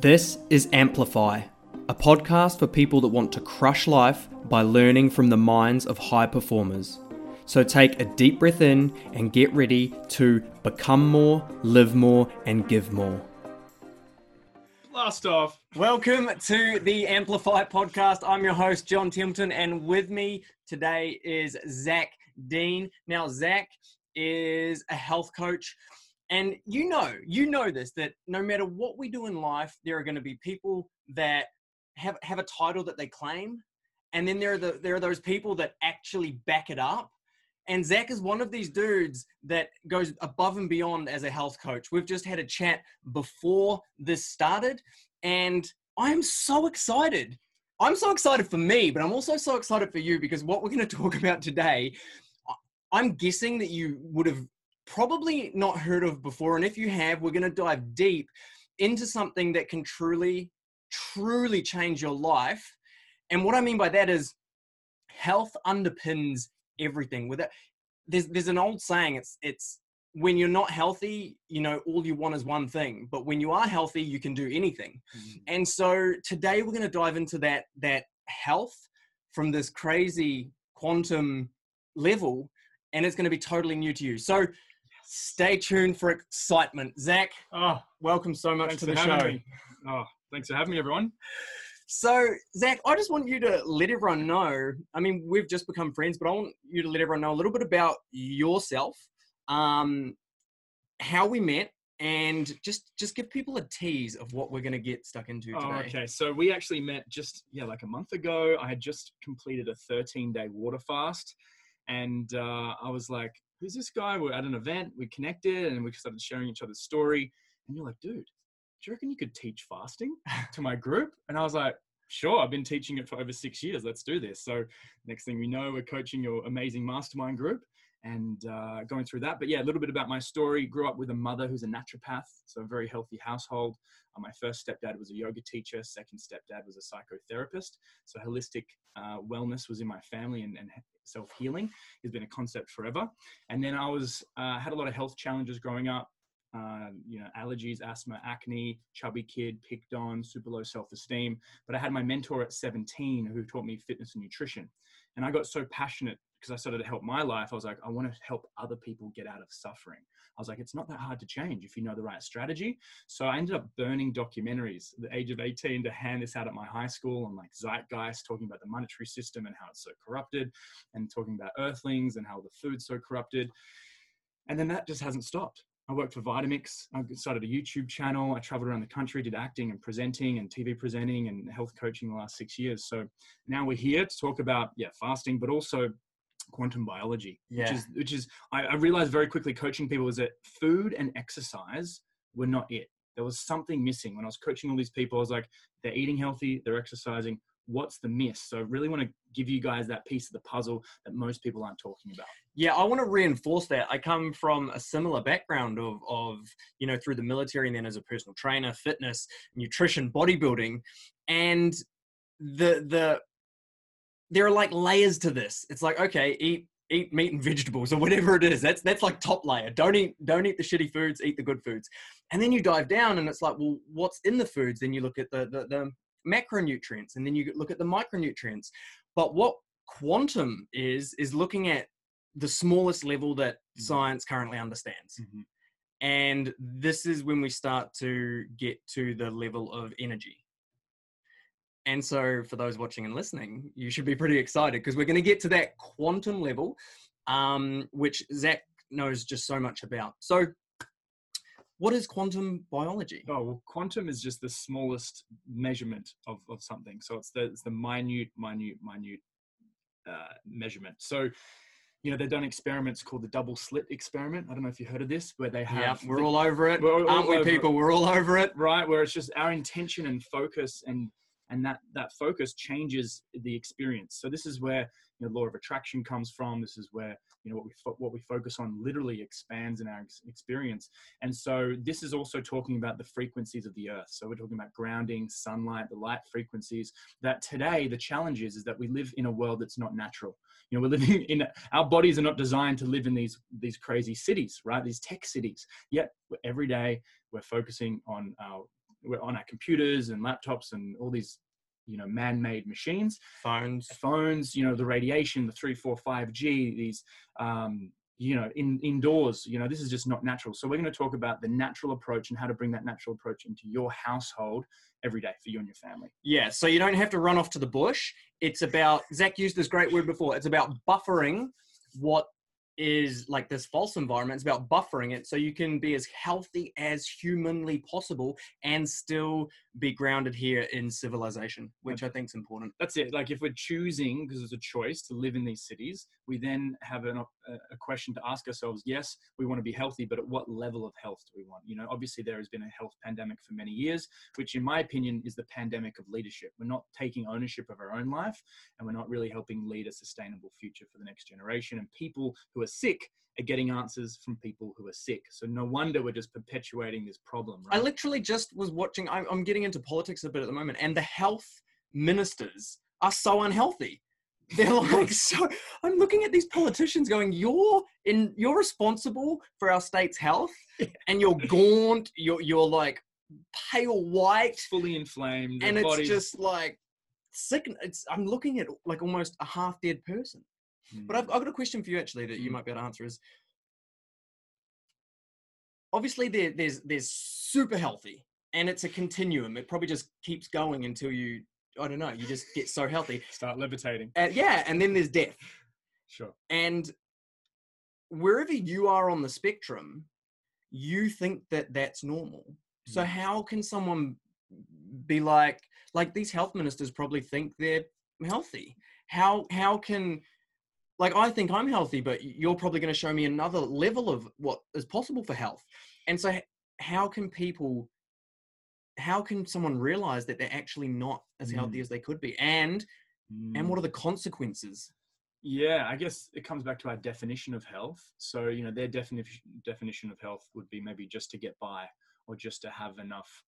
This is Amplify, a podcast for people that want to crush life by learning from the minds of high performers. So take a deep breath in and get ready to become more, live more, and give more. Last off. Welcome to the Amplify podcast. I'm your host, John Templeton, and with me today is Zac Deane. Now, Zac is a health coach and you know, you know this that no matter what we do in life, there are going to be people that have have a title that they claim, and then there are the there are those people that actually back it up. And Zac is one of these dudes that goes above and beyond as a health coach. We've just had a chat before this started, and I am so excited. I'm so excited for me, but I'm also so excited for you because what we're going to talk about today, I'm guessing that you would have probably not heard of before. And if you have, we're going to dive deep into something that can truly, truly change your life. And what I mean by that is health underpins everything. With it, there's there's an old saying. It's it's when you're not healthy, you know, all you want is one thing. But when you are healthy, you can do anything. Mm-hmm. And so today we're going to dive into that that health from this crazy quantum level and it's going to be totally new to you. So Stay tuned for excitement. Zac, oh, welcome so much to the show. Me. Oh, thanks for having me, everyone. So, Zac, I just want you to let everyone know. I mean, we've just become friends, but I want you to let everyone know a little bit about yourself, um, how we met, and just just give people a tease of what we're going to get stuck into oh, today. Oh, okay, so we actually met just yeah, like a month ago. I had just completed a 13 day water fast, and uh, I was like, who's this guy? We're at an event, we connected, and we started sharing each other's story. And you're like, dude, do you reckon you could teach fasting to my group? And I was like, sure, I've been teaching it for over six years. Let's do this. So next thing we know, we're coaching your amazing mastermind group and uh, going through that. But yeah, a little bit about my story. Grew up with a mother who's a naturopath, so a very healthy household. Uh, my first stepdad was a yoga teacher. Second stepdad was a psychotherapist. So holistic uh, wellness was in my family, and, and self healing has been a concept forever. And then I was uh, had a lot of health challenges growing up. Uh, you know, allergies, asthma, acne, chubby kid, picked on, super low self esteem. But I had my mentor at 17 who taught me fitness and nutrition. And I got so passionate because I started to help my life. I was like, I want to help other people get out of suffering. I was like, it's not that hard to change if you know the right strategy. So I ended up burning documentaries at the age of 18 to hand this out at my high school on like zeitgeist, talking about the monetary system and how it's so corrupted, and talking about earthlings and how the food's so corrupted. And then that just hasn't stopped. I worked for Vitamix. I started a YouTube channel. I traveled around the country, did acting and presenting and TV presenting and health coaching the last six years. So now we're here to talk about yeah fasting, but also quantum biology, yeah. which is which is I, I realized very quickly coaching people was that food and exercise were not it. There was something missing when I was coaching all these people. I was like, they're eating healthy, they're exercising. What's the miss? So I really want to give you guys that piece of the puzzle that most people aren't talking about. Yeah, I want to reinforce that. I come from a similar background of, of you know, through the military and then as a personal trainer, fitness, nutrition, bodybuilding. And the the there are like layers to this. It's like, okay, eat eat meat and vegetables or whatever it is. That's that's like top layer. Don't eat don't eat the shitty foods, eat the good foods. And then you dive down and it's like, well, what's in the foods? Then you look at the the, the macronutrients and then you look at the micronutrients. But what quantum is is looking at the smallest level that mm-hmm. science currently understands. Mm-hmm. And this is when we start to get to the level of energy. And so, for those watching and listening, you should be pretty excited because we're going to get to that quantum level, um, which Zac knows just so much about. So, what is quantum biology? Oh, well, quantum is just the smallest measurement of, of something. So, it's the, it's the minute, minute, minute uh, measurement. So, you know, they've done experiments called the double slit experiment. I don't know if you heard of this, where they have. Yeah, we're the, all over it. All Aren't we, people? It. We're all over it. Right, where it's just our intention and focus and and that that focus changes the experience. So this is where you know law of attraction comes from. This is where you know what we fo- what we focus on literally expands in our ex- experience. And so this is also talking about the frequencies of the earth. So we're talking about grounding sunlight the light frequencies that today the challenge is is that we live in a world that's not natural. You know we're living in our bodies are not designed to live in these these crazy cities right? These tech cities. Yet every day we're focusing on our we're on our computers and laptops and all these you know man-made machines Phones. phones you know the radiation the 3 4 5g these um, you know in indoors you know this is just not natural so we're going to talk about the natural approach and how to bring that natural approach into your household every day for you and your family Yeah, so you don't have to run off to the bush. It's about Zac used this great word before. It's about buffering what is like this false environment. It's about buffering it so you can be as healthy as humanly possible and still be grounded here in civilization, which I think is important. that's it like if we're choosing because it's a choice to live in these cities we then have an, a a question to ask ourselves yes we want to be healthy but at what level of health do we want you know obviously there has been a health pandemic for many years which in my opinion is the pandemic of leadership we're not taking ownership of our own life and we're not really helping lead a sustainable future for the next generation and people who are sick are getting answers from people who are sick so no wonder we're just perpetuating this problem I literally just was watching, I'm, I'm getting into politics a bit at the moment, and the health ministers are so unhealthy. They're like so. I'm looking at these politicians going, "You're in. You're responsible for our state's health, and you're gaunt. You're you're like pale white, fully inflamed and it's bodies- just like sick. It's. I'm looking at like almost a half dead person. Hmm. But I've, I've got a question for you actually that you Mm. might be able to answer is obviously there, there's there's super healthy and it's a continuum. It probably just keeps going until you I don't know, you just get so healthy. start levitating Uh, yeah, and then there's death. sure And wherever you are on the spectrum, you think that that's normal. So Mm. how can someone be like like these health ministers probably think they're healthy? How how can like I think I'm healthy, but you're probably going to show me another level of what is possible for health. And so how can people how can someone realize that they're actually not as healthy Mm. as they could be? And and what are the consequences? Yeah, I guess it comes back to our definition of health. So, you know, their definition definition of health would be maybe just to get by or just to have enough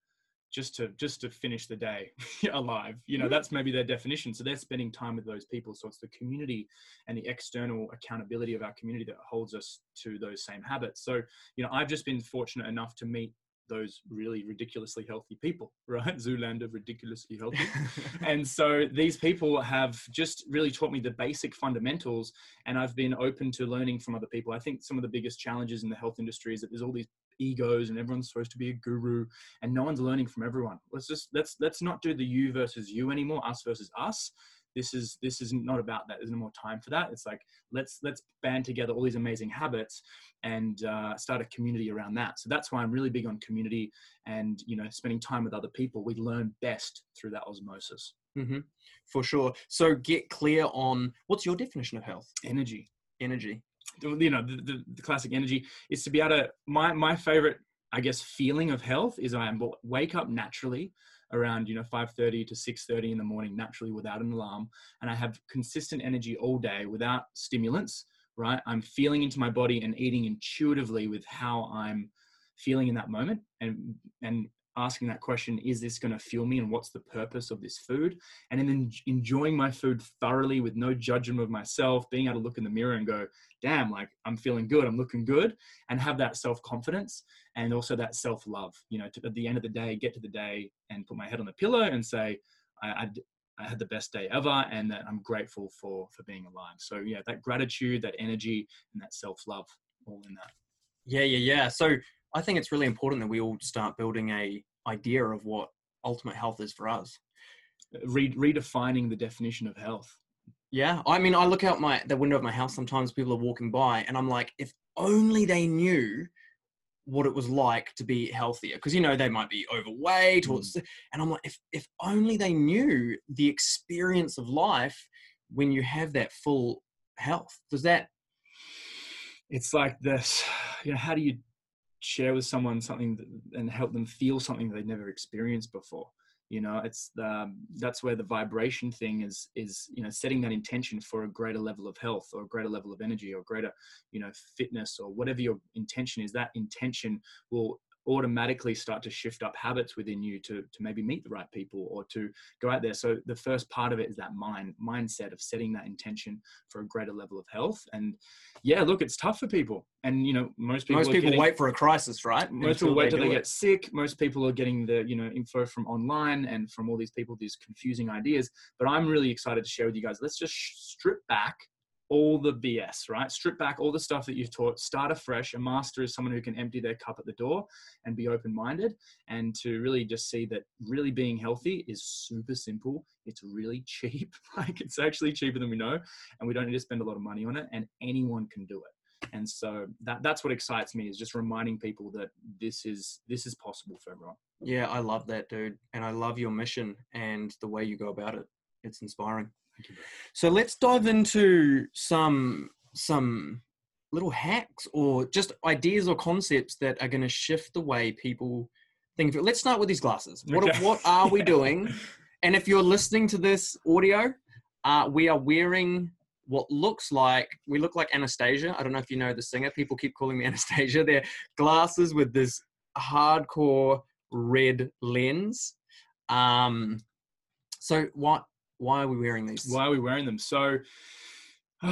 just to just to finish the day alive. You know, Mhm. that's maybe their definition. So they're spending time with those people. So it's the community and the external accountability of our community that holds us to those same habits. So, you know, I've just been fortunate enough to meet those really ridiculously healthy people, right? Zoolander ridiculously healthy and so these people have just really taught me the basic fundamentals and i've been open to learning from other people i think some of the biggest challenges in the health industry is that there's all these egos and everyone's supposed to be a guru and no one's learning from everyone. Let's just let's let's not do the you versus you anymore us versus us. This is this is not about that. There's no more time for that. It's like let's let's band together all these amazing habits and uh, start a community around that. So that's why i'm really big on community and you know spending time with other people. We learn best through that osmosis. Hmm For sure. So get clear on what's your definition of health? energy. Energy. You know the, the, the classic energy is to be able to my my favorite i guess feeling of health is i am wake up naturally around you know 5.30 to 6.30 in the morning naturally without an alarm and i have consistent energy all day without stimulants right? I'm feeling into my body and eating intuitively with how i'm feeling in that moment and and asking that question is this going to fuel me and what's the purpose of this food? And then enjoying my food thoroughly with no judgment of myself being able to look in the mirror and go damn like i'm feeling good i'm looking good and have that self-confidence and also that self-love you know to, at the end of the day get to the day and put my head on the pillow and say "I had the best day ever and that i'm grateful for for being alive. So yeah that gratitude that energy and that self-love all in that. Yeah, yeah, yeah. So I think it's really important that we all start building a idea of what ultimate health is for us. Re- redefining the definition of health Yeah. I mean, I look out my the window of my house sometimes people are walking by and I'm like, if only they knew what it was like to be healthier because you know they might be overweight or Mm. and I'm like if if only they knew the experience of life when you have that full health does that it's like this you know how do you share with someone something that, and help them feel something they've never experienced before. You know it's the um, that's where the vibration thing is is you know setting that intention for a greater level of health or a greater level of energy or greater you know fitness or whatever your intention is that intention will automatically start to shift up habits within you to, to maybe meet the right people or to go out there. So the first part of it is that mind mindset of setting that intention for a greater level of health. And yeah, look, it's tough for people. And you know, most people most people getting, wait for a crisis, right? Most people wait till they, they get sick. Most people are getting the you know info from online and from all these people these confusing ideas. But I'm really excited to share with you guys. Let's just strip back all the BS, right? Strip back all the stuff that you've taught, start afresh. A master is someone who can empty their cup at the door and be open minded and to really just see that really being healthy is super simple. It's really cheap. like it's actually cheaper than we know. And we don't need to spend a lot of money on it. And anyone can do it. And so that, that's what excites me is just reminding people that this is this is possible for everyone. Yeah, I love that, dude. And I love your mission and the way you go about it. It's inspiring. So let's dive into some some little hacks or just ideas or concepts that are going to shift the way people think. Of it. Let's start with these glasses. What okay. what are we doing? and if you're listening to this audio, uh, we are wearing what looks like we look like Anastacia. I don't know if you know the singer. People keep calling me Anastacia. They're glasses with this hardcore red lens. Um, so what why are we wearing these? Why are we wearing them? So,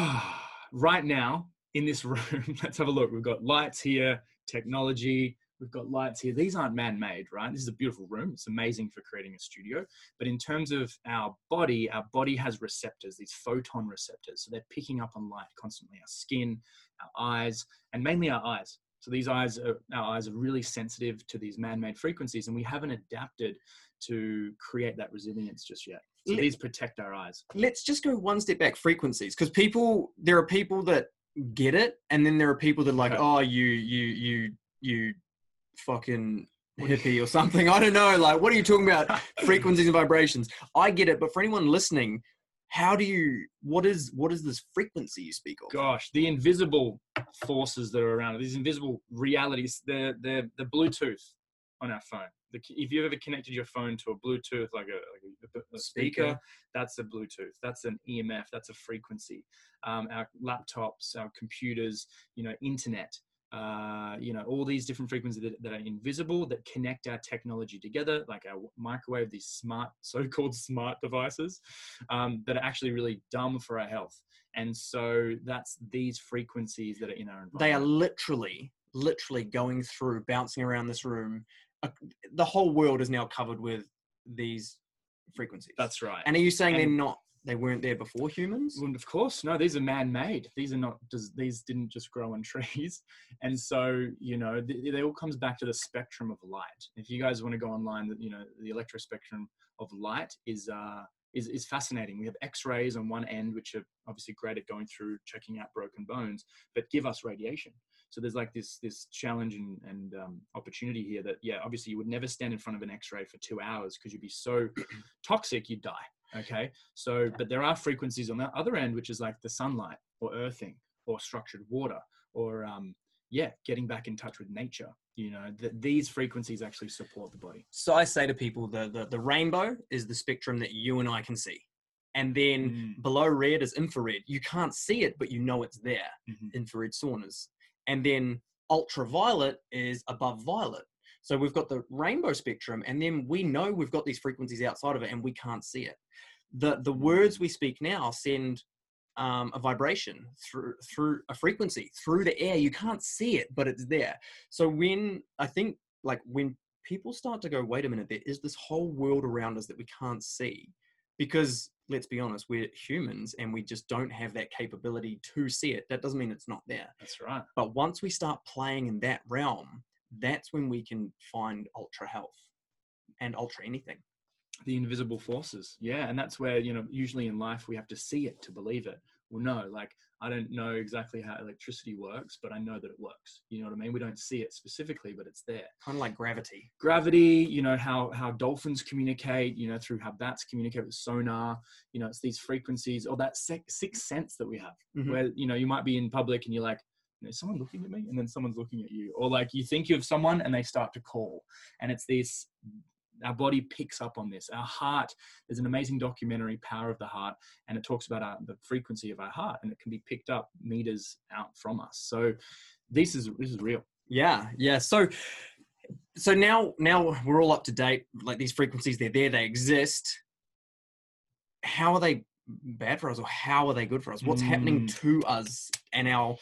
right now in this room, let's have a look. We've got lights here, technology. We've got lights here. These aren't man made, right? This is a beautiful room. It's amazing for creating a studio. But in terms of our body, our body has receptors, these photon receptors. So they're picking up on light constantly. Our skin, our eyes, and mainly our eyes. So these eyes, are, our eyes are really sensitive to these man-made frequencies, and we haven't adapted to create that resilience just yet. So Let, these protect our eyes. Let's just go one step back. Frequencies, because people, there are people that get it, and then there are people that are like, okay. oh, you, you, you, you, fucking hippie or something. I don't know. Like, what are you talking about? Frequencies and vibrations. I get it, but for anyone listening, how do you? What is what is this frequency you speak of? Gosh, the invisible forces that are around these invisible realities. They're they're the Bluetooth on our phone the, if you've ever connected your phone to a Bluetooth, like a, like a, a speaker, speaker, that's a Bluetooth. That's an EMF. That's a frequency. Um, our laptops, our computers, you know, internet. Uh, you know, all these different frequencies that, that, are invisible that connect our technology together, like our microwave, these smart, so-called smart devices um, that are actually really dumb for our health. And so that's these frequencies that are in our environment. They are literally, literally going through, bouncing around this room, the whole world is now covered with these frequencies. That's right. And are you saying and, they're not? They weren't there before humans. Well, of course, no. These are man-made. These are not. These didn't just grow on trees. And so, you know, they all comes back to the spectrum of light. If you guys want to go online, you know, the electrospectrum of light is uh, is, is fascinating. We have X-rays on one end, which are obviously great at going through checking out broken bones, but give us radiation. So there's like this this challenge and, and um, opportunity here that yeah, obviously you would never stand in front of an X-ray for two hours because you'd be so toxic you'd die. Okay, so but there are frequencies on the other end, which is like the sunlight or earthing or structured water or um, yeah, getting back in touch with nature. You know that these frequencies actually support the body. So I say to people, the, the the rainbow is the spectrum that you and I can see and then mm. below red is infrared. You can't see it, but you know it's there. Mm-hmm. Infrared saunas and then ultraviolet is above violet. So we've got the rainbow spectrum, and then we know we've got these frequencies outside of it, and we can't see it. The the words we speak now send um, a vibration through through a frequency through the air. You can't see it, but it's there. So when I think like when people start to go, wait a minute, there is this whole world around us that we can't see, because let's be honest, we're humans and we just don't have that capability to see it. That doesn't mean it's not there. That's right. But once we start playing in that realm, that's when we can find ultra health and ultra anything. The invisible forces. Yeah. And that's where, you know, usually in life we have to see it to believe it. Well, no, like I don't know exactly how electricity works, but I know that it works. You know what I mean? We don't see it specifically, but it's there. Kind of like gravity. Gravity, you know, how how dolphins communicate, you know, through how bats communicate with sonar, you know, it's these frequencies or that sixth sense that we have mm-hmm. where, you know, you might be in public and you're like, is someone looking at me? And then someone's looking at you. Or like you think you have someone and they start to call. And it's this our body picks up on this. Our heart, there's an amazing documentary, Power of the Heart, and it talks about our, the frequency of our heart, and it can be picked up meters out from us. So this is this is real. Yeah, yeah. So so now now we're all up to date. Like these frequencies, they're there, they exist. How are they bad for us, or how are they good for us? What's happening Mm. to us and our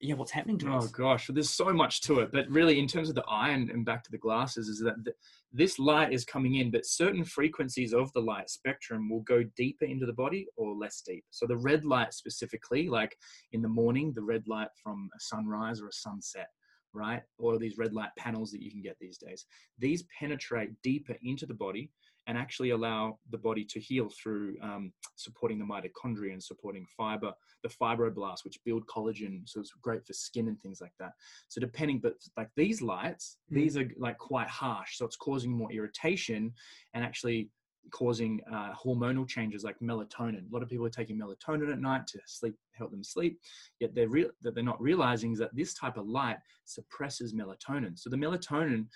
yeah, what's happening to Oh us? Oh gosh, there's so much to it. But really, in terms of the eye and, back to the glasses, is that th- this light is coming in, but certain frequencies of the light spectrum will go deeper into the body or less deep. So the red light specifically, like in the morning, the red light from a sunrise or a sunset, right? Or these red light panels that you can get these days. These penetrate deeper into the body and actually allow the body to heal through um, supporting the mitochondria and supporting fiber, the fibroblasts, which build collagen. So it's great for skin and things like that. So depending, but like these lights, Mm. these are like quite harsh. So it's causing more irritation and actually causing uh, hormonal changes like melatonin. A lot of people are taking melatonin at night to sleep, help them sleep. Yet they're real that they're not realizing is that this type of light suppresses melatonin. So the melatonin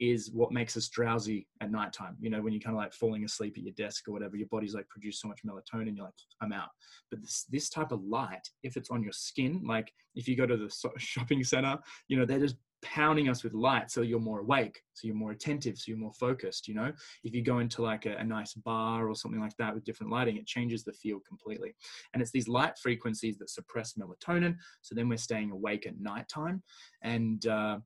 is what makes us drowsy at nighttime. You know, when you're kind of like falling asleep at your desk or whatever, your body's like produce so much melatonin, you're like, I'm out. But this this type of light, if it's on your skin, like if you go to the shopping center, you know, they're just pounding us with light so you're more awake so you're more attentive so you're more focused you know if you go into like a, a nice bar or something like that with different lighting it changes the field completely and it's these light frequencies that suppress melatonin so then we're staying awake at nighttime and uh,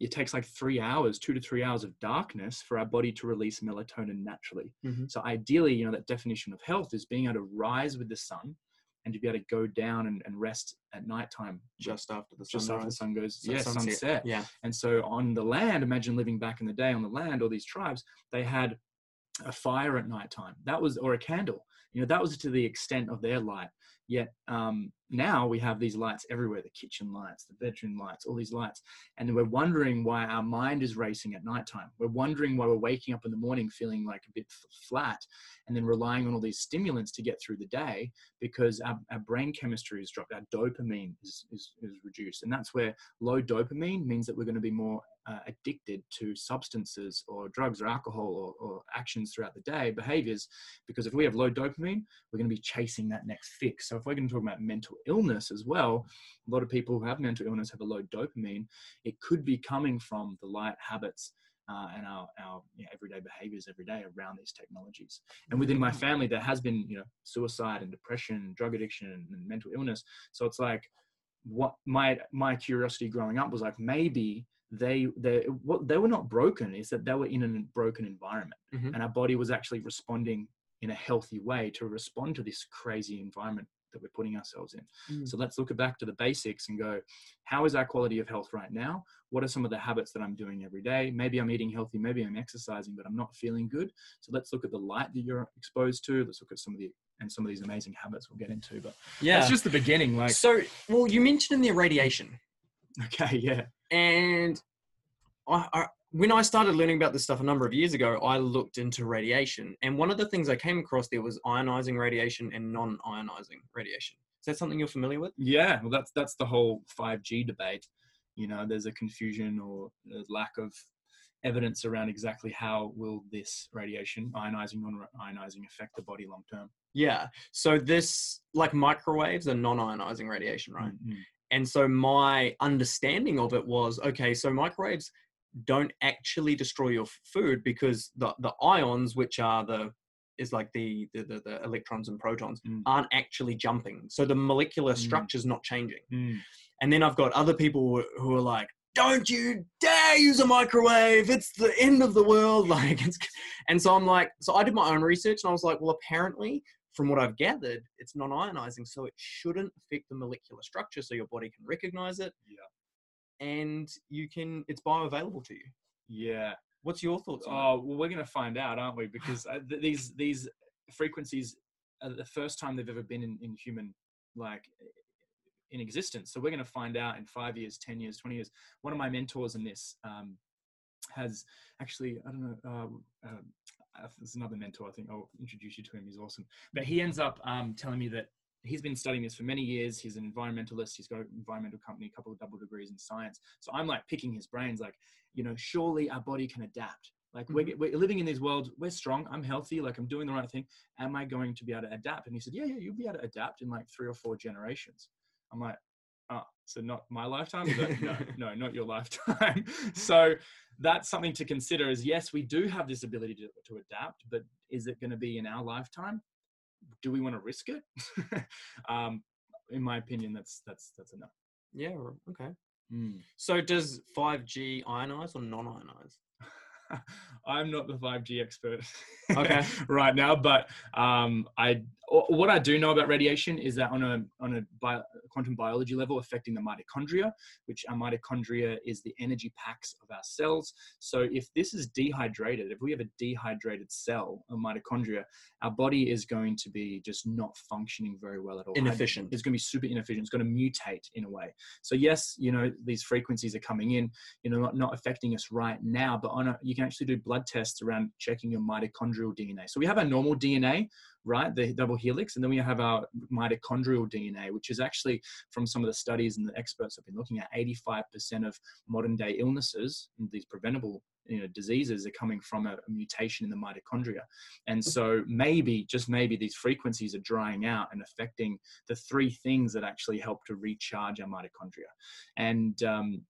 it takes like three hours two to three hours of darkness for our body to release melatonin naturally Mhm. so ideally you know that definition of health is being able to rise with the sun and to be able to go down and, and rest at nighttime Just after the just after the sun goes yeah sunset. sunset Yeah. and so on the land, imagine living back in the day on the land, all these tribes, they had a fire at nighttime. That was, or a candle. You know, that was to the extent of their light. Yet um, now we have these lights everywhere the kitchen lights, the bedroom lights, all these lights. And we're wondering why our mind is racing at nighttime. We're wondering why we're waking up in the morning feeling like a bit flat and then relying on all these stimulants to get through the day because our, our brain chemistry is dropped, our dopamine is, is, is reduced. And that's where low dopamine means that we're going to be more uh, addicted to substances or drugs or alcohol or, or actions throughout the day, behaviors. Because if we have low dopamine, we're going to be chasing that next fix. So if we're going to talk about mental illness as well, a lot of people who have mental illness have a low dopamine. It could be coming from the light habits. Uh, and our, our you know, everyday behaviors every day around these technologies. And within my family, there has been, you know, suicide and depression, drug addiction, and, mental illness. So it's like, what my my curiosity growing up was like maybe they they what they were not broken is that they were in a broken environment Mhm. and our body was actually responding in a healthy way to respond to this crazy environment that we're putting ourselves in. Mm. so let's look back to the basics and go how is our quality of health right now? What are some of the habits that i'm doing every day? Maybe i'm eating healthy maybe i'm exercising but i'm not feeling good. So let's look at the light that you're exposed to. Let's look at some of the and some of these amazing habits we'll get into but Yeah. it's just the beginning like so, well, you mentioned in the irradiation, okay yeah. And I, I, when I started learning about this stuff a number of years ago, I looked into radiation, and one of the things I came across there was ionizing radiation and non-ionizing radiation. Is that something you're familiar with? Yeah, well, that's that's the whole 5G debate. You know, there's a confusion or a lack of evidence around exactly how will this radiation, ionizing, non-ionizing, affect the body long term. Yeah. So this, like microwaves, are non-ionizing radiation, right? Mm, mm. And so my understanding of it was okay, so microwaves don't actually destroy your food because the, the ions, which are the is like the, the, the, the electrons and protons, Mm. aren't actually jumping. So the molecular Mm. structure's not changing. Mm. And then I've got other people who are like, don't you dare use a microwave. It's the end of the world. Like it's and so I'm like, so I did my own research and I was like, well, apparently, from what I've gathered, it's non-ionizing, so it shouldn't affect the molecular structure, so your body can recognize it. Yeah. And you can it's bioavailable to you. Yeah. What's your thoughts on Oh, well, we're going to find out, aren't we? Because uh, th- these these frequencies are the first time they've ever been in, in human like in existence. So we're going to find out in five years, ten years, twenty years. One of my mentors in this um, has actually I don't know. Uh, uh, there's another mentor. I think I'll introduce you to him. He's awesome. But he ends up um, telling me that he's been studying this for many years. He's an environmentalist. He's got an environmental company, a couple of double degrees in science. So I'm like picking his brains, like, you know, surely our body can adapt. Like we're, mm-hmm. we're living in this world, we're strong, I'm healthy, like I'm doing the right thing. Am I going to be able to adapt? And he said, yeah, yeah, you'll be able to adapt in like three or four generations. I'm like, oh, So not my lifetime. No, no, not your lifetime. so that's something to consider. Is yes, we do have this ability to, to adapt, but is it going to be in our lifetime? Do we want to risk it? um, in my opinion, that's that's that's enough. Yeah. Okay. Mm. So does 5G ionize or non-ionize? I'm not the 5G expert Okay. right now, but um, I what I do know about radiation is that on a on a bio, quantum biology level, affecting the mitochondria, which our mitochondria is the energy packs of our cells. So if this is dehydrated, if we have a dehydrated cell, a mitochondria, our body is going to be just not functioning very well at all. Inefficient. It's going to be super inefficient. It's going to mutate in a way. So yes, you know these frequencies are coming in, you know, not, not affecting us right now, but on a, you can actually do blood tests around checking your mitochondrial DNA. So we have our normal DNA, right, the double helix, and then we have our mitochondrial DNA, which is actually from some of the studies and the experts have been looking at, 85% of modern day illnesses, these preventable you know diseases are coming from a, mutation in the mitochondria. And so maybe just maybe these frequencies are drying out and affecting the three things that actually help to recharge our mitochondria. And um,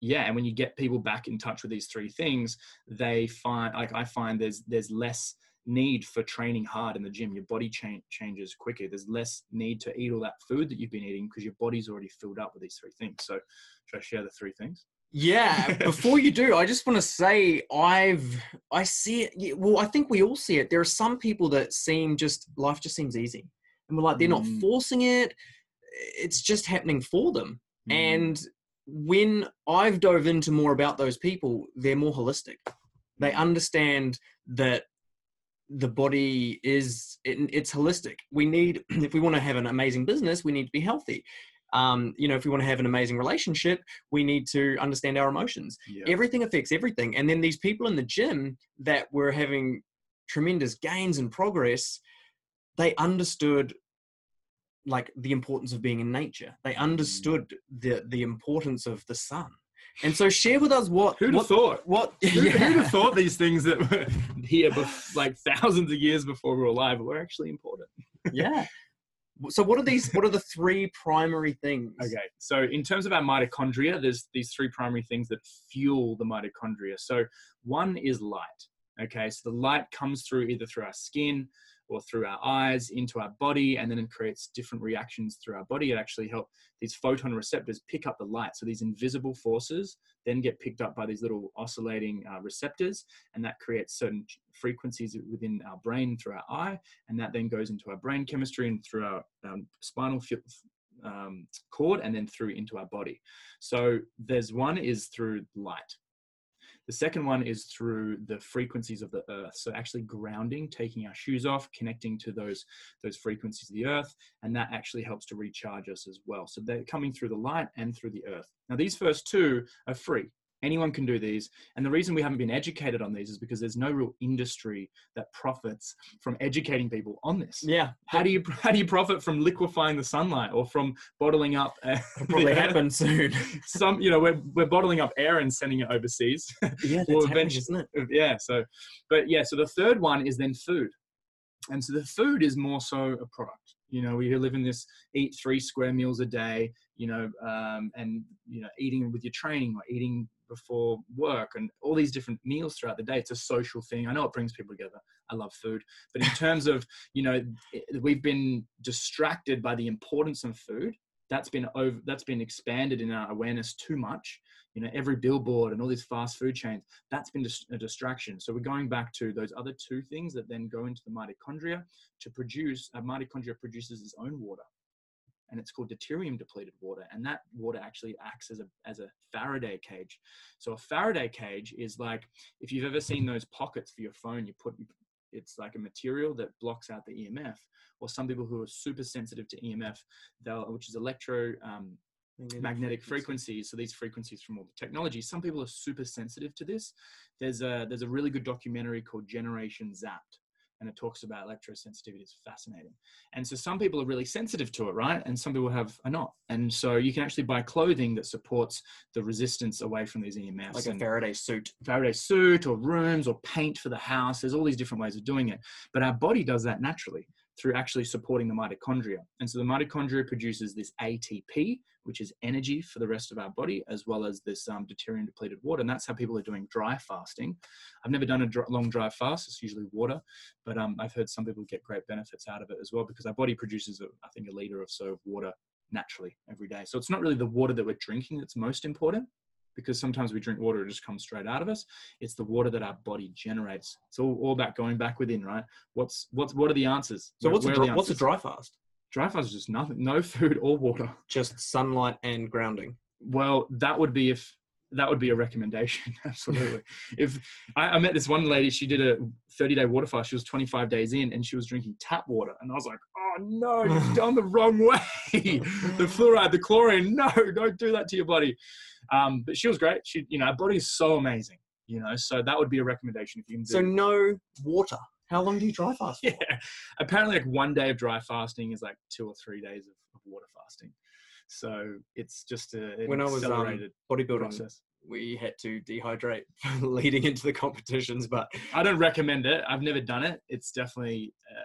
yeah and when you get people back in touch with these three things they find like i find there's there's less need for training hard in the gym. Your body cha- changes quicker. There's less need to eat all that food that you've been eating because your body's already filled up with these three things. So should i share the three things? Yeah before you do i just want to say i've i see it well i think we all see it. There are some people that seem just life just seems easy. And we're like they're not Mm. forcing it it's just happening for them. Mm. and when i've dove into more about those people they're more holistic. They understand that the body is it, it's holistic. We need if we want to have an amazing business we need to be healthy. Um, you know if we want to have an amazing relationship we need to understand our emotions. Yeah. everything affects everything. And then these people in the gym that were having tremendous gains and progress they understood like the importance of being in nature. They understood the the importance of the sun and so share with us what who'd what, have thought what Who, Who'd have thought these things that were here like thousands of years before we were alive were actually important? yeah so what are these what are the three primary things Okay, so in terms of our mitochondria, there's these three primary things that fuel the mitochondria. So one is light. Okay, so the light comes through either through our skin or through our eyes into our body, and then it creates different reactions through our body. It actually help these photon receptors pick up the light. So these invisible forces then get picked up by these little oscillating uh, receptors, and that creates certain frequencies within our brain through our eye, and that then goes into our brain chemistry and through our um, spinal um, cord and then through into our body. So there's one is through light. The second one is through the frequencies of the earth. So actually grounding, taking our shoes off, connecting to those those frequencies of the earth, and that actually helps to recharge us as well. So they're coming through the light and through the earth. Now these first two are free. Anyone can do these. And the reason we haven't been educated on these is because there's no real industry that profits from educating people on this. yeah How do you how do you profit from liquefying the sunlight or from bottling up? Uh, probably air? happen soon Some you know we're we're bottling up air and sending it overseas. yeah that's happening, isn't it yeah. So, but yeah. So the third one is then food, and so the food is more so a product. You know, we live in this eat three square meals a day. You know, um, and you know, eating with your training or eating before work and all these different meals throughout the day. It's a social thing. I know it brings people together. I love food, but in terms of you know, we've been distracted by the importance of food. That's been over. That's been expanded in our awareness too much. You know, every billboard and all these fast food chains. That's been a distraction. So we're going back to those other two things that then go into the mitochondria to produce. A mitochondria produces its own water and it's called deuterium depleted water and that water actually acts as a as a faraday cage. So a faraday cage is like if you've ever seen those pockets for your phone you put it's like a material that blocks out the emf or some people who are super sensitive to emf they'll which is electro um, magnetic frequencies. So these frequencies from all the technology. Some people are super sensitive to this. There's a there's a really good documentary called generation zapped and it talks about electrosensitivity it's fascinating and so some people are really sensitive to it right and some people have are not and so you can actually buy clothing that supports the resistance away from these emfs like a Faraday suit. Faraday suit or rooms or paint for the house. There's all these different ways of doing it. But our body does that naturally. through actually supporting the mitochondria. And so the mitochondria produces this ATP, which is energy for the rest of our body, as well as this um, deuterium depleted water. And that's how people are doing dry fasting. I've never done a dry, long dry fast, it's usually water, but um, I've heard some people get great benefits out of it as well because our body produces, a, I think, a liter or so of water naturally every day. So it's not really the water that we're drinking that's most important because sometimes we drink water, it just comes straight out of us. It's the water that our body generates. It's all, all about going back within, right? What's what's what are the answers? So Where- what's a, where are dry, the what's a dry fast? Dry fast? Is just nothing, no food or water. Just sunlight and grounding. Well, that would be if that would be a recommendation. Absolutely. if I, I met this one lady, she did a 30 day water fast. She was 25 days in and she was drinking tap water. And I was like, oh no, you've done the wrong way. the fluoride, the chlorine, no, don't do that to your body. Um, but she was great. She, you know, our body is so amazing, you know, so that would be a recommendation if you can do So no water. How long do you dry fast? for? yeah. Apparently, like one day of dry fasting is like two or three days of, of water fasting. So it's just a, When I was, um, accelerated Bodybuilding, process. we had to dehydrate leading into the competitions, but I don't recommend it. I've never done it. It's definitely, uh,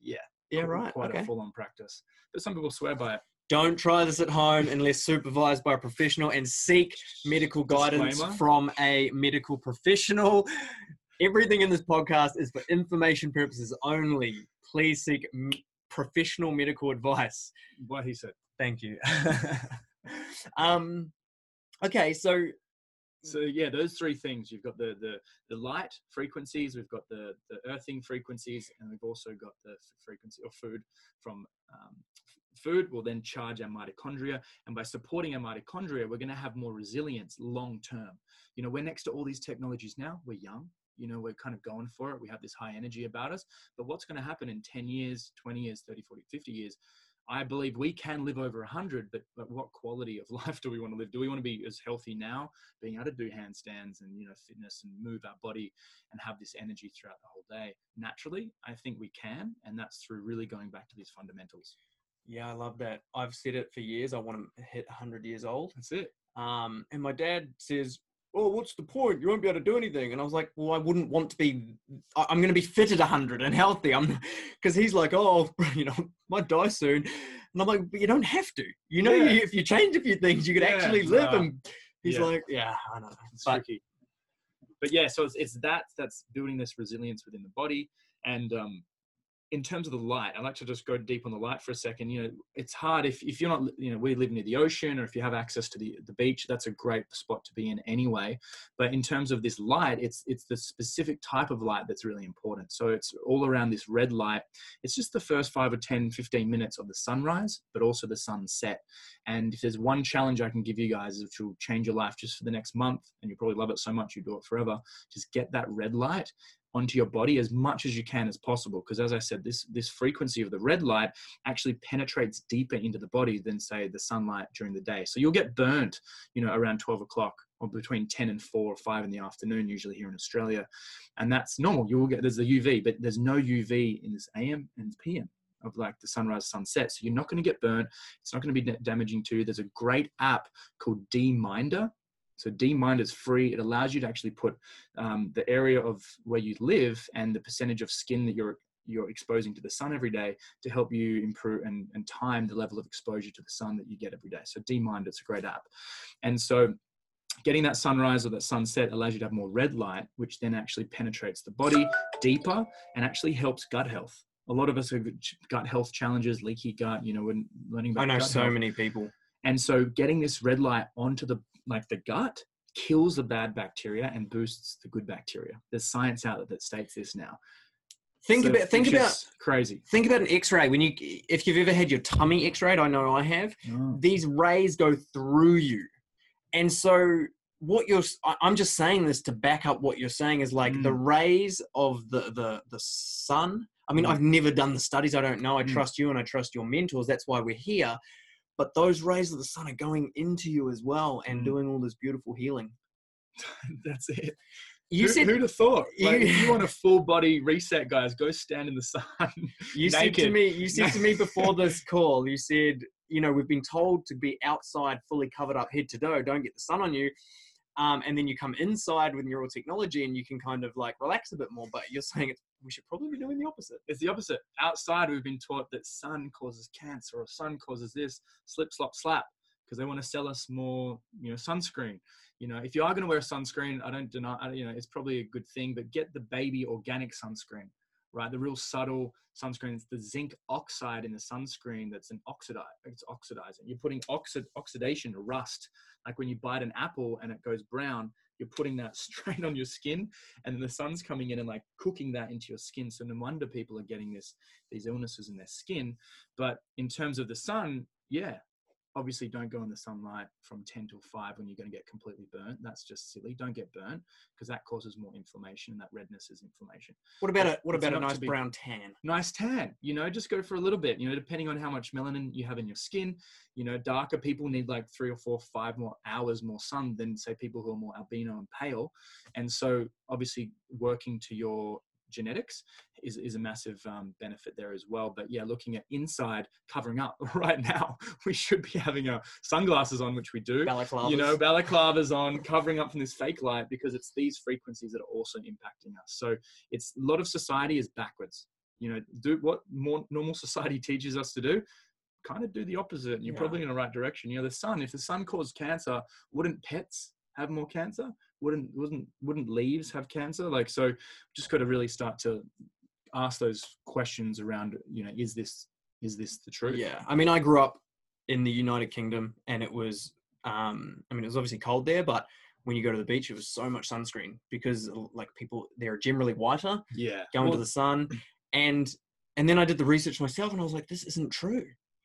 yeah, yeah, qu- right. quite okay. a full-on practice. But some people swear by it. Don't try this at home unless supervised by a professional and seek medical guidance Disclaimer. from a medical professional. Everything in this podcast is for information purposes only. Please seek m- professional medical advice. What he said. Thank you. um, okay, so So yeah, those three things. You've got the the the light frequencies. We've got the the earthing frequencies, and we've also got the frequency of food from um, food will then charge our mitochondria, and by supporting our mitochondria, we're going to have more resilience long term. You know, we're next to all these technologies now. We're young. You know, we're kind of going for it. We have this high energy about us. But what's going to happen in 10 years, 20 years, 30, 40, 50 years? I believe we can live over 100, but, but what quality of life do we want to live? Do we want to be as healthy now, being able to do handstands and you know fitness and move our body and have this energy throughout the whole day naturally? I think we can, and that's through really going back to these fundamentals. yeah, I love that. I've said it for years. I want to hit 100 years old. That's it. Um, and my dad says, "Oh, what's the point? You won't be able to do anything." And I was like, "Well, I wouldn't want to be. I- I'm going to be fit at 100 and healthy. I'm because he's like, oh, you know, might die soon." And I'm like, "But you don't have to. You know, Yeah. you, if you change a few things, you could Yeah, actually live." And he's Yeah. like, "Yeah, I know." It's But- tricky. But yeah, so it's, it's that that's building this resilience within the body. And um, in terms of the light, I'd like to just go deep on the light for a second. You know, it's hard if, if you're not, you know, we live near the ocean or if you have access to the, the beach, that's a great spot to be in anyway. But in terms of this light, it's it's the specific type of light that's really important. So it's all around this red light. It's just the first five or 10, 15 minutes of the sunrise, but also the sunset. And if there's one challenge I can give you guys, which will change your life just for the next month, and you probably love it so much you do it forever, just get that red light onto your body as much as you can as possible. Because as I said, this this frequency of the red light actually penetrates deeper into the body than say the sunlight during the day. So you'll get burnt, you know, around 12 o'clock or between 10 and 4 or 5 in the afternoon, usually here in Australia. And that's normal. You will get there's the UV, but there's no UV in this AM and PM of like the sunrise sunset. So you're not going to get burnt. It's not going to be damaging to you. There's a great app called D-Minder. So D-Minder is free. It allows you to actually put um, the area of where you live and the percentage of skin that you're you're exposing to the sun every day to help you improve and, and time the level of exposure to the sun that you get every day. So D-Minder, it's a great app. And so getting that sunrise or that sunset allows you to have more red light, which then actually penetrates the body deeper and actually helps gut health. A lot of us have gut health challenges, leaky gut, you know, we're learning about I know so health. many people. And so getting this red light onto the like the gut kills the bad bacteria and boosts the good bacteria. There's science out there that states this now. Think So, about think about crazy. think about an X-ray. When you if you've ever had your tummy X-rayed, I know I have. these rays go through you and so what you're i'm just saying this to back up what you're saying is like the rays of the the the sun i mean Mm. i've never done the studies i don't know i Mm. trust you and i trust your mentors that's why we're here but those rays of the sun are going into you as well and Mm. doing all this beautiful healing That's it. you Who, said who'd have thought? Like, you- if you want a full body reset, guys, go stand in the sun. you said to me you said to me before this call you said you know we've been told to be outside fully covered up head to toe don't get the sun on you Um, and then you come inside with neural technology and you can kind of like relax a bit more. But you're saying we should probably be doing the opposite. It's the opposite. Outside, we've been taught that sun causes cancer or sun causes this, slip, slop, slap, because they want to sell us more, you know, sunscreen. You know, if you are going to wear sunscreen, I don't deny, you know, it's probably a good thing, but get the baby organic sunscreen, right? The real subtle sunscreen. It's the zinc oxide in the sunscreen that's an oxidize. It's oxidizing. You're putting oxid oxidation, rust. Like when you bite an apple and it goes brown, you're putting that straight on your skin, and the sun's coming in and like cooking that into your skin. So no wonder people are getting this these illnesses in their skin. But in terms of the sun, yeah, obviously don't go in the sunlight from 10 till 5 when you're going to get completely burnt. That's just silly. Don't get burnt because that causes more inflammation. And that redness is inflammation. What about a what it's about a nice brown tan? Nice tan, you know, just go for a little bit, you know, depending on how much melanin you have in your skin. You know, darker people need like three or four, five more hours more sun than say people who are more albino and pale. And so obviously working to your genetics is, is a massive um, benefit there as well. But yeah, looking at inside, covering up right now, we should be having our sunglasses on, which we do. Balaclavas. You know, balaclavas on, covering up from this fake light because it's these frequencies that are also impacting us. So it's a lot of society is backwards. You know, do what more normal society teaches us to do. Kind of do the opposite, and you're Yeah. probably in the right direction. You know, the sun. If the sun caused cancer, wouldn't pets have more cancer? Wouldn't wouldn't wouldn't leaves have cancer? Like so, just got to really start to ask those questions around. You know, is this is this the truth? Yeah, I mean, I grew up in the United Kingdom, and it was, um, I mean, it was obviously cold there, but when you go to the beach, it was so much sunscreen because like people they're generally whiter yeah. going to the sun, and and then I did the research myself, and I was like, this isn't true.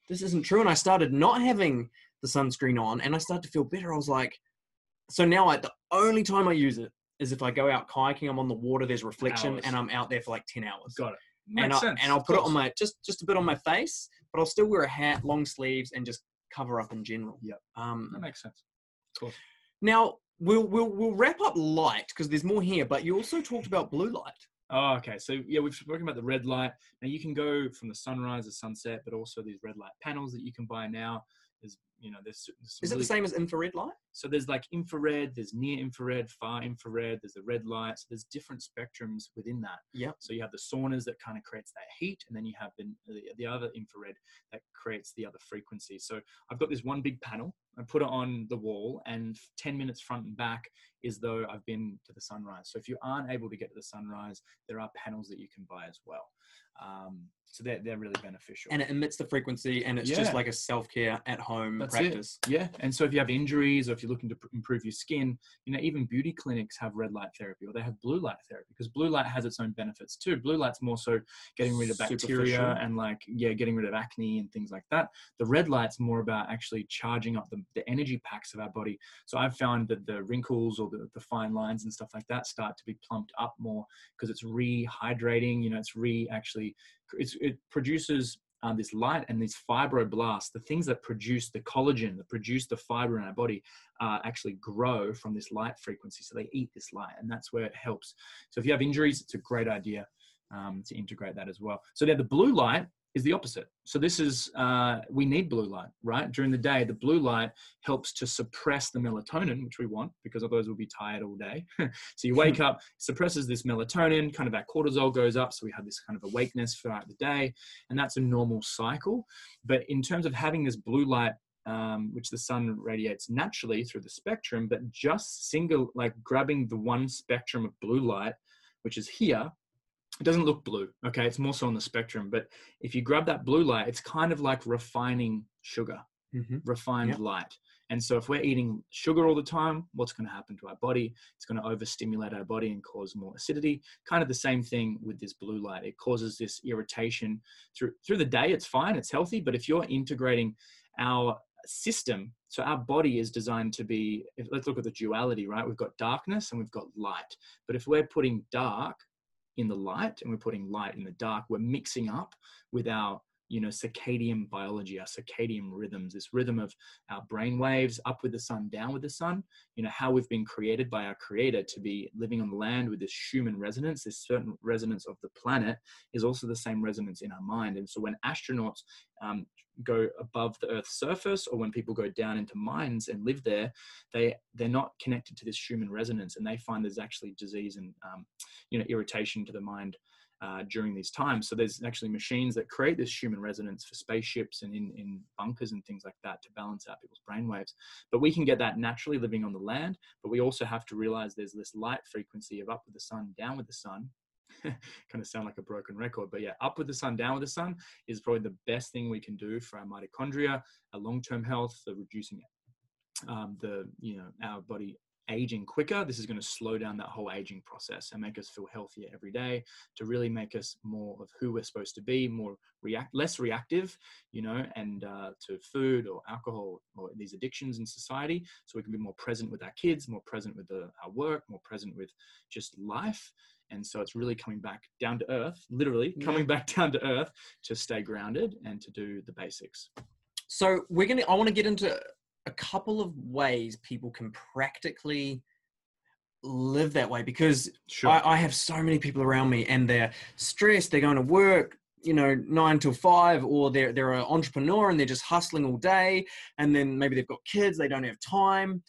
This isn't true, and I started not having the sunscreen on, and I started to feel better. I was like, so now I the only time I use it is if I go out kayaking, I'm on the water, there's reflection, Hours. and I'm out there for like ten hours got it. and, Makes I, sense, and I'll put it on my just just a bit on my face, but I'll still wear a hat, long sleeves, and just cover up in general. Yep. Um, That makes sense. Cool. now we'll we'll we'll wrap up light because there's more here, but you also talked about blue light. Oh, okay. So yeah, we've spoken about the red light. Now you can go from the sunrise to sunset, but also these red light panels that you can buy now. There's you know there's, there's Is it really- the same as infrared light? So there's like infrared, there's near infrared, far infrared, there's the red light. So there's different spectrums within that. Yeah. So you have the saunas that kind of creates that heat, and then you have the, the, the other infrared that creates the other frequency. So I've got this one big panel. I put it on the wall, and 10 minutes front and back is though I've been to the sunrise. So if you aren't able to get to the sunrise, there are panels that you can buy as well. Um, so they're, they're really beneficial. And it emits the frequency, and it's just like a self care at home That's it. practice. Yeah, and so if you have injuries or if you're looking to pr- improve your skin, you know, even beauty clinics have red light therapy or they have blue light therapy because blue light has its own benefits too. Blue light's more so getting rid of bacteria and like yeah, getting rid of acne and things like that. The red light's more about actually charging up the, the energy packs of our body. So I've found that the wrinkles or the, the fine lines and stuff like that start to be plumped up more because it's rehydrating. You know, it's re actually it produces um, this light and these fibroblasts, the things that produce the collagen, that produce the fiber in our body, uh, actually grow from this light frequency. So they eat this light, and that's where it helps. So if you have injuries, it's a great idea um, to integrate that as well. So now the blue light is the opposite. So this is uh, we need blue light, right? During the day, the blue light helps to suppress the melatonin, which we want because otherwise we'll be tired all day. so you wake up, suppresses this melatonin, kind of our cortisol goes up, so we have this kind of awakeness throughout the day, and that's a normal cycle. But in terms of having this blue light um, which the sun radiates naturally through the spectrum, but just single, like grabbing the one spectrum of blue light, which is here, it doesn't look blue. Okay, it's more so on the spectrum. But if you grab that blue light, it's kind of like refining sugar, Mm-hmm. refined Yep. light. And so if we're eating sugar all the time, what's going to happen to our body? It's going to overstimulate our body and cause more acidity. Kind of the same thing with this blue light. It causes this irritation through through the day. It's fine, it's healthy, but if you're integrating our system, so our body is designed to be. If, let's look at the duality, right? We've got darkness and we've got light. But if we're putting dark in the light and we're putting light in the dark, we're mixing up with our you know circadian biology our circadian rhythms this rhythm of our brain waves up with the sun down with the sun you know how we've been created by our creator to be living on the land with this Schumann resonance this certain resonance of the planet is also the same resonance in our mind. And so when astronauts um, go above the earth's surface or when people go down into mines and live there they they're not connected to this Schumann resonance and they find there's actually disease and um, you know irritation to the mind uh, during these times. So there's actually machines that create this Schumann resonance for spaceships and in, in bunkers and things like that to balance out people's brainwaves. But we can get that naturally living on the land. But we also have to realize there's this light frequency of up with the sun, down with the sun. kind of sound like a broken record, but yeah, up with the sun, down with the sun is probably the best thing we can do for our mitochondria, our long-term health, for reducing um, the you know our body aging quicker. This is going to slow down that whole aging process and make us feel healthier every day to really make us more of who we're supposed to be, more react, less reactive, you know, and uh, to food or alcohol or these addictions in society. So we can be more present with our kids, more present with the, our work, more present with just life. And so it's really coming back down to earth, literally yeah. coming back down to earth to stay grounded and to do the basics. So we're gonna. I want to get into a couple of ways people can practically live that way because sure. I, I, have so many people around me and they're stressed they're going to work you know nine till five or they're they're an entrepreneur and they're just hustling all day and then maybe they've got kids they don't have time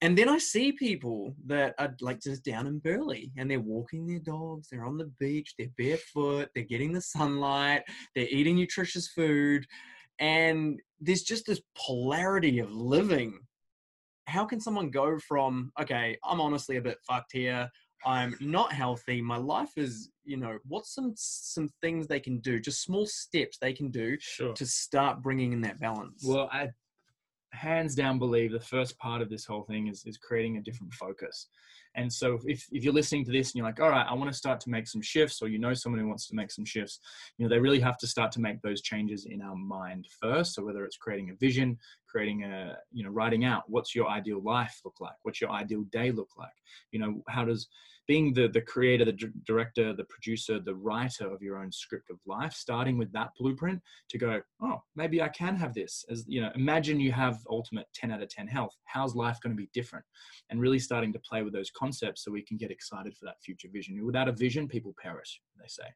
and then i see people that are like just down in Burleigh and they're walking their dogs they're on the beach they're barefoot they're getting the sunlight they're eating nutritious food and there's just this polarity of living. How can someone go from okay i'm honestly a bit fucked here. I'm not healthy. My life is you know what's some some things they can do just small steps they can do sure. to start bringing in that balance? Well i hands down believe the first part of this whole thing is, is creating a different focus and so if, if you're listening to this and you're like, all right, I want to start to make some shifts, or you know someone who wants to make some shifts, you know, they really have to start to make those changes in our mind first. So whether it's creating a vision, creating a, you know, writing out what's your ideal life look like? What's your ideal day look like? You know, how does being the the creator, the d- director, the producer, the writer of your own script of life, starting with that blueprint to go, oh, maybe I can have this. As you know, imagine you have ultimate 10 out of 10 health. How's life going to be different? And really starting to play with those concepts so we can get excited for that future vision. Without a vision, people perish, they say.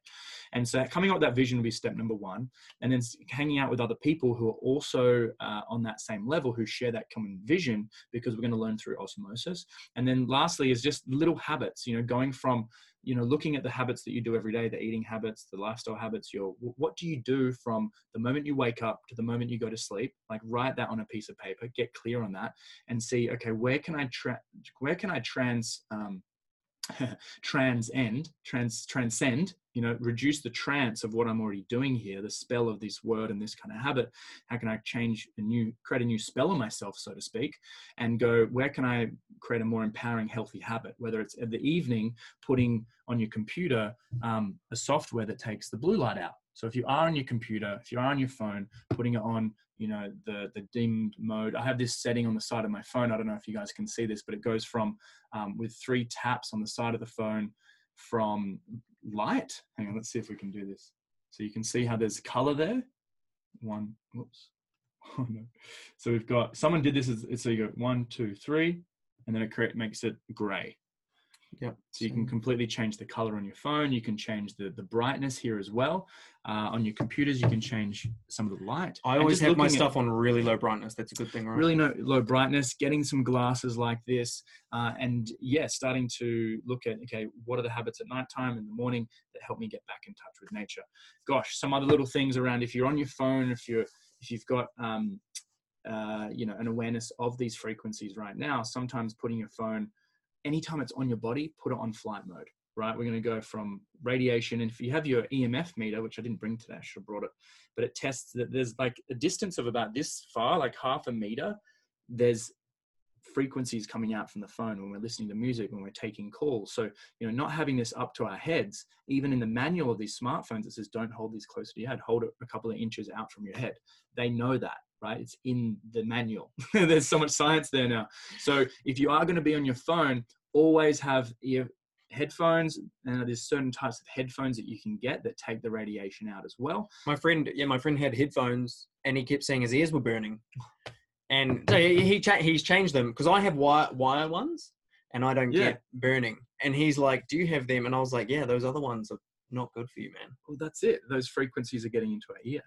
And so coming up with that vision will be step number one. And then hanging out with other people who are also uh, on that same level, who share that common vision, because we're going to learn through osmosis. And then lastly is just little habits, you know, going from you know looking at the habits that you do every day the eating habits the lifestyle habits your what do you do from the moment you wake up to the moment you go to sleep? Like write that on a piece of paper get clear on that and see okay where can i tra- where can i trans um, transcend trans transcend you know reduce the trance of what i'm already doing here the spell of this word and this kind of habit. How can i change a new create a new spell on myself so to speak and go where can i create a more empowering healthy habit? Whether it's at the evening putting on your computer um, a software that takes the blue light out. So if you are on your computer if you're on your phone putting it on you know the the dimmed mode. I have this setting on the side of my phone. I don't know if you guys can see this but it goes from um, with three taps on the side of the phone from light. Hang on, let's see if we can do this. So you can see how there's color there. One, whoops. Oh no. So we've got, someone did this, as, it's so you go one, two, three, and then it create, makes it gray. Yep. So you can completely change the color on your phone. You can change the, the brightness here as well. Uh, on your computers, you can change some of the light. I always have my stuff on really low brightness. That's a good thing, right? Really no, low brightness, getting some glasses like this. Uh, and yeah, starting to look at, okay, what are the habits at nighttime in the morning that help me get back in touch with nature? Gosh, some other little things around if you're on your phone, if you're, if you've got, um, uh, you know, an awareness of these frequencies right now, sometimes putting your phone anytime it's on your body, put it on flight mode, right? We're going to go from radiation. And if you have your EMF meter, which I didn't bring today, I should have brought it, but it tests that there's like a distance of about this far, like half a meter. There's frequencies coming out from the phone when we're listening to music, when we're taking calls. So, you know, not having this up to our heads, even in the manual of these smartphones, it says don't hold these close to your head, hold it a couple of inches out from your head. They know that right? It's in the manual. There's so much science there now. So if you are going to be on your phone, always have ear headphones, and there's certain types of headphones that you can get that take the radiation out as well. My friend, yeah, my friend had headphones, and he kept saying his ears were burning, and so he he cha- he's changed them because I have wire wire ones, and I don't Yeah. get burning. And he's like, "Do you have them?" And I was like, "Yeah, those other ones are not good for you, man." Well, that's it. Those frequencies are getting into our ear,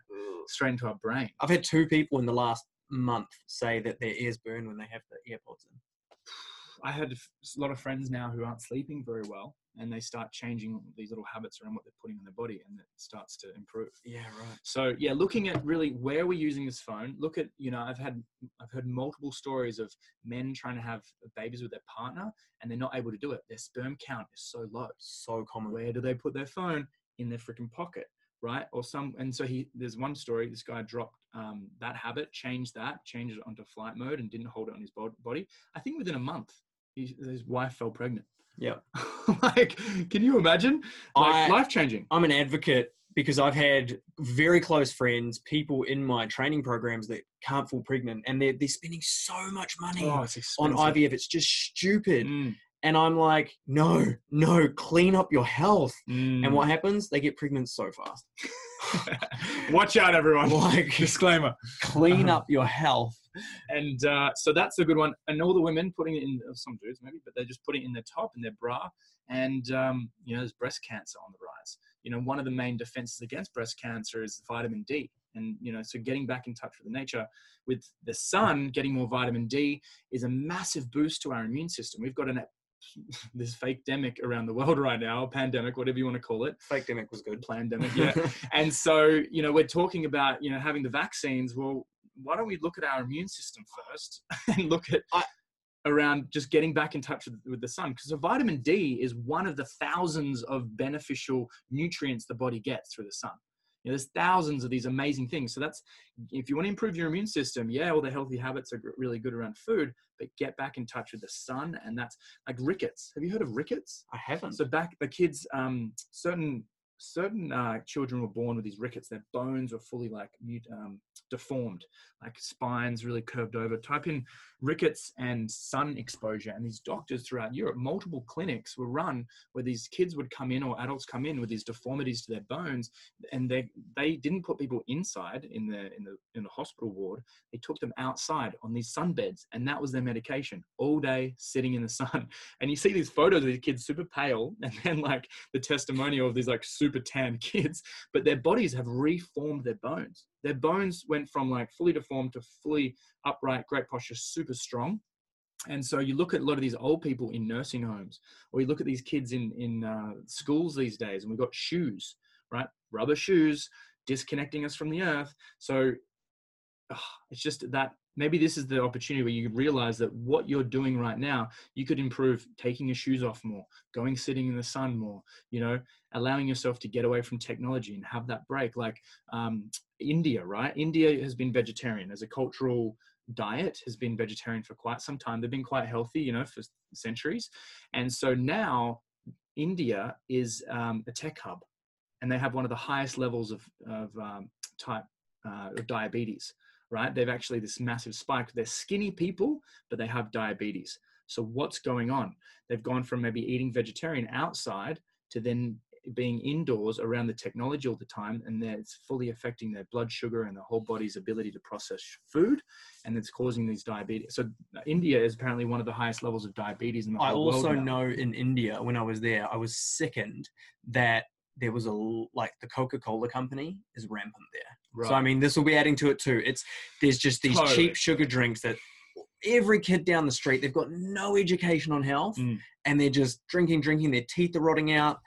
straight into our brain. I've had two people in the last month say that their ears burn when they have the earpods in. I had a lot of friends now who aren't sleeping very well, and they start changing these little habits around what they're putting on their body, and it starts to improve. Yeah, right. So yeah, looking at really where we're using this phone. Look at you know I've had I've heard multiple stories of men trying to have babies with their partner, and they're not able to do it. Their sperm count is so low. So common. Where do they put their phone? In their freaking pocket, right? Or some. And so he there's one story. This guy dropped um, that habit, changed that, changed it onto flight mode, and didn't hold it on his body. I think within a month, he, his wife fell pregnant. Yeah. like, can you imagine? Like, life changing. I'm an advocate because I've had very close friends, people in my training programs that can't fall pregnant, and they're they're spending so much money Oh, on. IVF. It's just stupid. Mm, And I'm like, no, no, clean up your health. mm. And what happens? They get pregnant so fast. Watch out, everyone. Like, Disclaimer. clean Uh-huh. up your health. And uh, so that's a good one. And all the women putting it in, uh, some dudes maybe, but they're just putting it in their top, and their bra. And, um, you know, there's breast cancer on the rise. You know, one of the main defenses against breast cancer is vitamin D. And, you know, so getting back in touch with the nature, with the sun, getting more vitamin D is a massive boost to our immune system. We've got an this fake demic around the world right now, pandemic, whatever you want to call it. Fake demic was good. Pandemic, yeah. and so, you know, we're talking about, you know, having the vaccines. Well, why don't we look at our immune system first and look at I- around just getting back in touch with, with the sun? Because the vitamin D is one of the thousands of beneficial nutrients the body gets through the sun. You know, there's thousands of these amazing things. So that's if you want to improve your immune system, yeah, all the healthy habits are really good around food, but get back in touch with the sun, and that's like rickets. Have you heard of rickets? I haven't. So back the kids, um, certain certain uh, children were born with these rickets. Their bones were fully like mute, um, deformed, like spines really curved over. Type in rickets and sun exposure, and these doctors throughout Europe, multiple clinics were run where these kids would come in or adults come in with these deformities to their bones, and they they didn't put people inside in the in the in the hospital ward. They took them outside on these sunbeds, and that was their medication all day sitting in the sun. And you see these photos of these kids super pale, and then like the testimonial of these like super tan kids, but their bodies have reformed their bones. Their bones went from like fully deformed to fully upright, great posture, super strong. And so you look at a lot of these old people in nursing homes, or you look at these kids in in uh, schools these days, and we've got shoes, right? Rubber shoes disconnecting us from the earth. So ah, it's just that maybe this is the opportunity where you realize that what you're doing right now, you could improve taking your shoes off more, going sitting in the sun more, you know, allowing yourself to get away from technology and have that break. Like um, India, right? India has been vegetarian as a cultural diet has been vegetarian for quite some time. They've been quite healthy, you know, for centuries. And so now India is um, a tech hub and they have one of the highest levels of, of um, type uh, of diabetes, right? They've actually this massive spike. They're skinny people, but they have diabetes. So what's going on? They've gone from maybe eating vegetarian outside to then being indoors around the technology all the time, and it's fully affecting their blood sugar and the whole body's ability to process food, and it's causing these diabetes. So India is apparently one of the highest levels of diabetes in the world. I whole also world. now. know in India when I was there, I was sickened that there was a like the Coca Cola company is rampant there. Right. So I mean, this will be adding to it too. It's there's just these Totally. cheap sugar drinks that every kid down the street they've got no education on health, Mm. and they're just drinking, drinking. Their teeth are rotting out,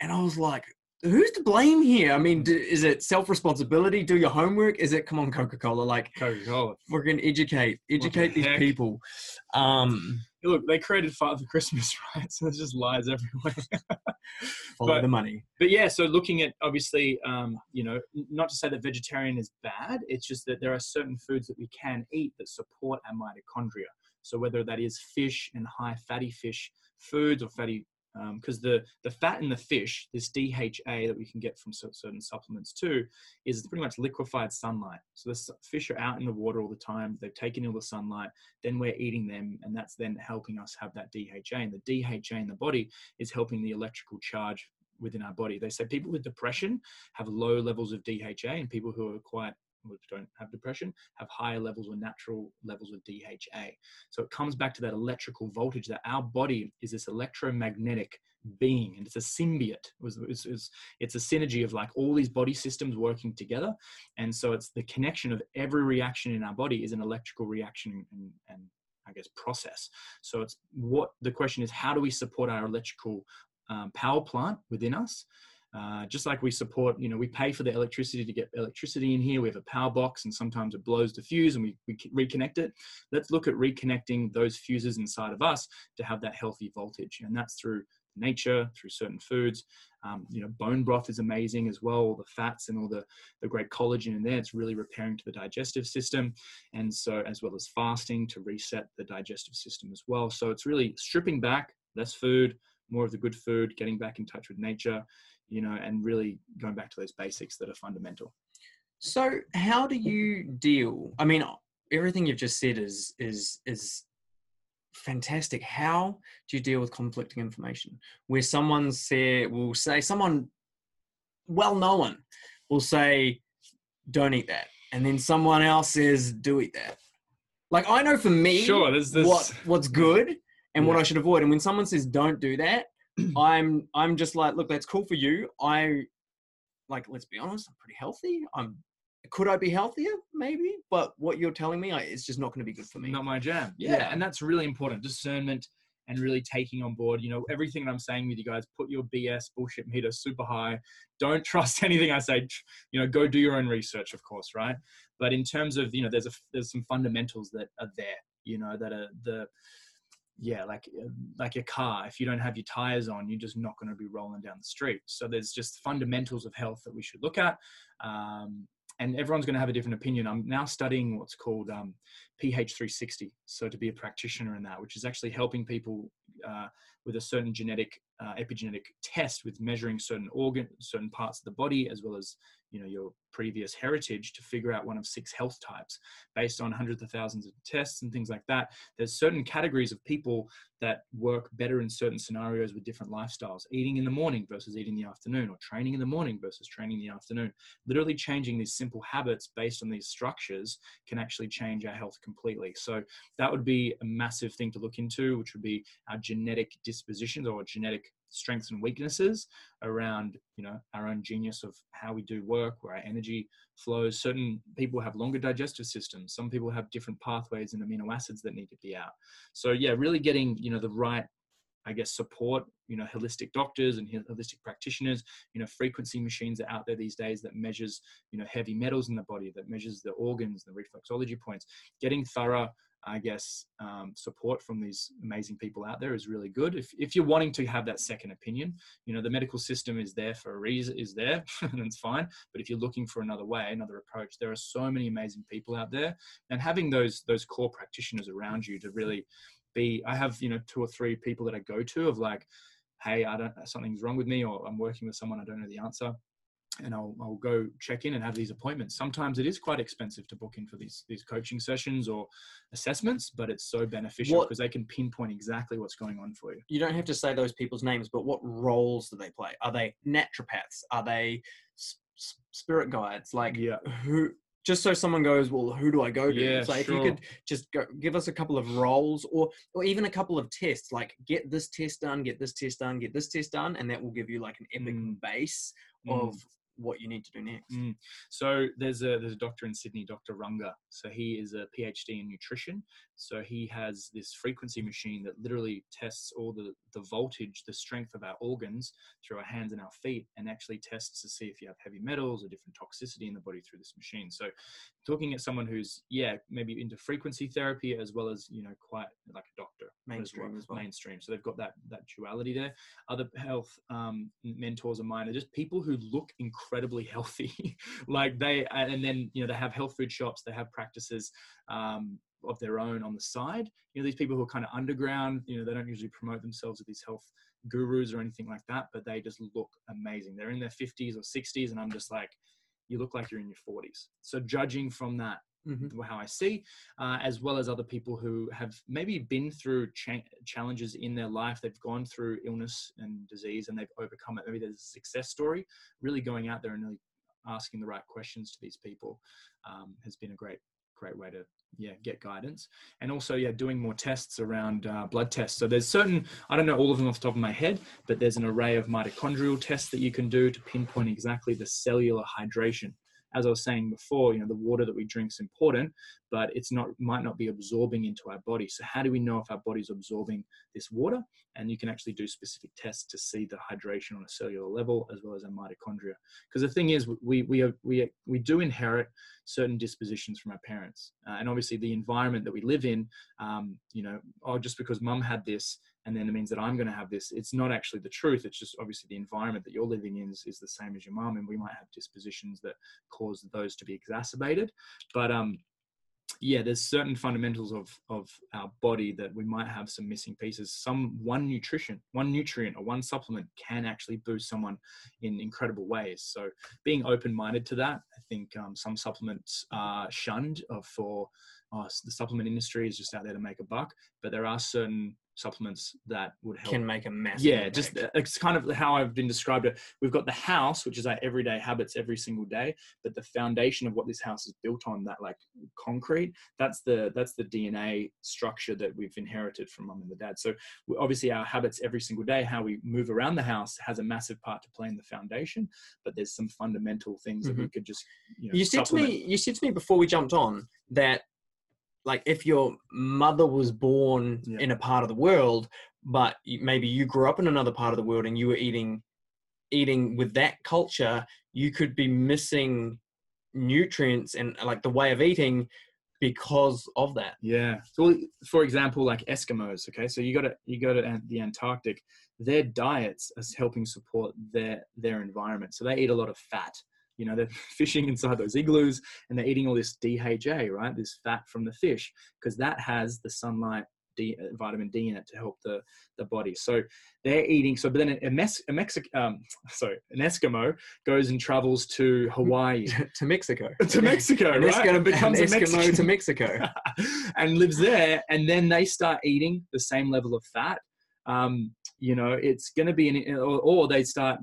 and I was like. Who's to blame here? I mean, Mm. d- is it self responsibility? Do your homework? Is it come on Coca Cola? Like, Coca-Cola. we're gonna educate educate these heck? people. Um, Look, they created Father for Christmas, right? So there's just lies everywhere. follow But- the money. but yeah, so looking at obviously, um, you know, not to say that vegetarian is bad. It's just that there are certain foods that we can eat that support our mitochondria. So whether that is fish and high fatty fish foods or fatty because um, the the fat in the fish, this DHA that we can get from certain supplements too, is pretty much liquefied sunlight. So the fish are out in the water all the time. They've taken all the sunlight. Then we're eating them, and that's then helping us have that DHA. And the DHA in the body is helping the electrical charge within our body. They say people with depression have low levels of DHA, and people who are quite don't have depression have higher levels or natural levels of DHA. So it comes back to that electrical voltage that our body is this electromagnetic being and it's a symbiote. It's, it's, it's, a synergy of like all these body systems working together. And so it's the connection of every reaction in our body is an electrical reaction and, and i guess process. So it's what the question is how do we support our electrical um, power plant within us uh, just like we support, you know, we pay for the electricity to get electricity in here. We have a power box and sometimes it blows the fuse and we, we reconnect it. Let's look at reconnecting those fuses inside of us to have that healthy voltage. And that's through nature, through certain foods. Um, you know, bone broth is amazing as well. All the fats and all the, the great collagen in there, it's really repairing to the digestive system. And so, as well as fasting to reset the digestive system as well. So, it's really stripping back less food, more of the good food, getting back in touch with nature, you know, and really going back to those basics that are fundamental. So, how do you deal? I mean, everything you've just said is is is fantastic. How do you deal with conflicting information where someone say will say someone well known will say, "Don't eat that," and then someone else says, "Do eat that." Like I know for me, sure, there's this... what what's good and yeah. what I should avoid. And when someone says, "Don't do that," I'm I'm just like, look, that's cool for you. I like, let's be honest, I'm pretty healthy. I'm could I be healthier? Maybe, but what you're telling me, it's just not going to be good for me. Not my jam. Yeah, yeah, and that's really important. Discernment and really taking on board, you know, everything that I'm saying with you guys. Put your BS bullshit meter super high. Don't trust anything I say. You know, go do your own research, of course, right? But in terms of, you know, there's a there's some fundamentals that are there. You know, that are the yeah, like uh, like a car. If you don't have your tires on, you're just not going to be rolling down the street. So there's just fundamentals of health that we should look at. Um, and everyone's going to have a different opinion. I'm now studying what's called um, PH 360, so to be a practitioner in that, which is actually helping people uh, with a certain genetic uh, epigenetic test with measuring certain organ, certain parts of the body, as well as you know your previous heritage to figure out one of six health types based on hundreds of thousands of tests and things like that. There's certain categories of people that work better in certain scenarios with different lifestyles. Eating in the morning versus eating in the afternoon or training in the morning versus training in the afternoon. Literally changing these simple habits based on these structures can actually change our health completely. So that would be a massive thing to look into which would be our genetic dispositions or genetic strengths and weaknesses around you know our own genius of how we do work where our energy flows certain people have longer digestive systems some people have different pathways and amino acids that need to be out so yeah really getting you know the right I guess support, you know, holistic doctors and holistic practitioners. You know, frequency machines are out there these days that measures, you know, heavy metals in the body, that measures the organs, the reflexology points. Getting thorough I guess, um, support from these amazing people out there is really good. If, if you're wanting to have that second opinion, you know, the medical system is there for a reason, is there, and it's fine. But if you're looking for another way, another approach, there are so many amazing people out there. And having those, those core practitioners around you to really be, I have, you know, two or three people that I go to of like, hey, I don't, something's wrong with me, or I'm working with someone, I don't know the answer and I'll, I'll go check in and have these appointments. Sometimes it is quite expensive to book in for these these coaching sessions or assessments, but it's so beneficial because they can pinpoint exactly what's going on for you. You don't have to say those people's names, but what roles do they play? Are they naturopaths? Are they spirit guides? Like yeah. who? Just so someone goes, well, who do I go to? Yeah, so if sure. you could just go, give us a couple of roles, or or even a couple of tests, like get this test done, get this test done, get this test done, and that will give you like an epic mm. base of mm what you need to do next. Mm. So there's a there's a doctor in Sydney, Dr. Runga. So he is a PhD in nutrition. So he has this frequency machine that literally tests all the the voltage, the strength of our organs through our hands and our feet, and actually tests to see if you have heavy metals or different toxicity in the body through this machine. So talking at someone who's yeah maybe into frequency therapy as well as you know quite like a doctor mainstream as well, as well. mainstream. So they've got that that duality there. Other health um, mentors of mine are just people who look incredibly healthy. like they, and then, you know, they have health food shops, they have practices. Um, of their own on the side. You know, these people who are kind of underground, you know, they don't usually promote themselves as these health gurus or anything like that, but they just look amazing. They're in their 50s or 60s, and I'm just like, you look like you're in your 40s. So judging from that, Mhm. how I see, uh, as well as other people who have maybe been through cha- challenges in their life. They've gone through illness and disease and they've overcome it. Maybe there's a success story. Really going out there and really asking the right questions to these people um, has been a great, great way to yeah get guidance. And also yeah, doing more tests around uh, blood tests. So there's certain I don't know all of them off the top of my head, but there's an array of mitochondrial tests that you can do to pinpoint exactly the cellular hydration as I was saying before, you know, the water that we drink is important, but it's not might not be absorbing into our body. So how do we know if our body's absorbing this water? And you can actually do specific tests to see the hydration on a cellular level as well as our mitochondria. Because the thing is, we we are, we we do inherit certain dispositions from our parents, uh, and obviously the environment that we live in. Um, you know, oh, just because mum had this and then it means that I'm going to have this. It's not actually the truth. It's just obviously the environment that you're living in is, is the same as your mum, and we might have dispositions that cause those to be exacerbated. But um, yeah, there's certain fundamentals of of our body that we might have some missing pieces. Some one nutrition, one nutrient, or one supplement can actually boost someone in incredible ways. So being open minded to that, I think um, some supplements are shunned for oh, the supplement industry is just out there to make a buck, but there are certain supplements that would help Can make a massive. yeah impact. just it's kind of how i've been described it we've got the house which is our everyday habits every single day but the foundation of what this house is built on that like concrete that's the that's the dna structure that we've inherited from mum and the dad so we- obviously our habits every single day how we move around the house has a massive part to play in the foundation but there's some fundamental things that we mm-hmm. could just you know you said to me you said to me before we jumped on that like if your mother was born Yeah. in a part of the world but maybe you grew up in another part of the world and you were eating eating with that culture you could be missing nutrients and like the way of eating because of that Yeah. So, for example, like Eskimos. Okay, so you got to you go to the Antarctic. Their diets is helping support their their environment. So they eat a lot of fat. You know, they're fishing inside those igloos and they're eating all this DHA, right? This fat from the fish, because that has the sunlight. D, uh, vitamin D in it to help the, the body. So they're eating. So, but then a, Mes- a Mexic, um, sorry, an Eskimo goes and travels to Hawaii, to mexico to Mexico, an right? Eskimo, And becomes an a Eskimo Mexican to mexico and lives there and then they start eating the same level of fat um, you know it's going to be an or, or they start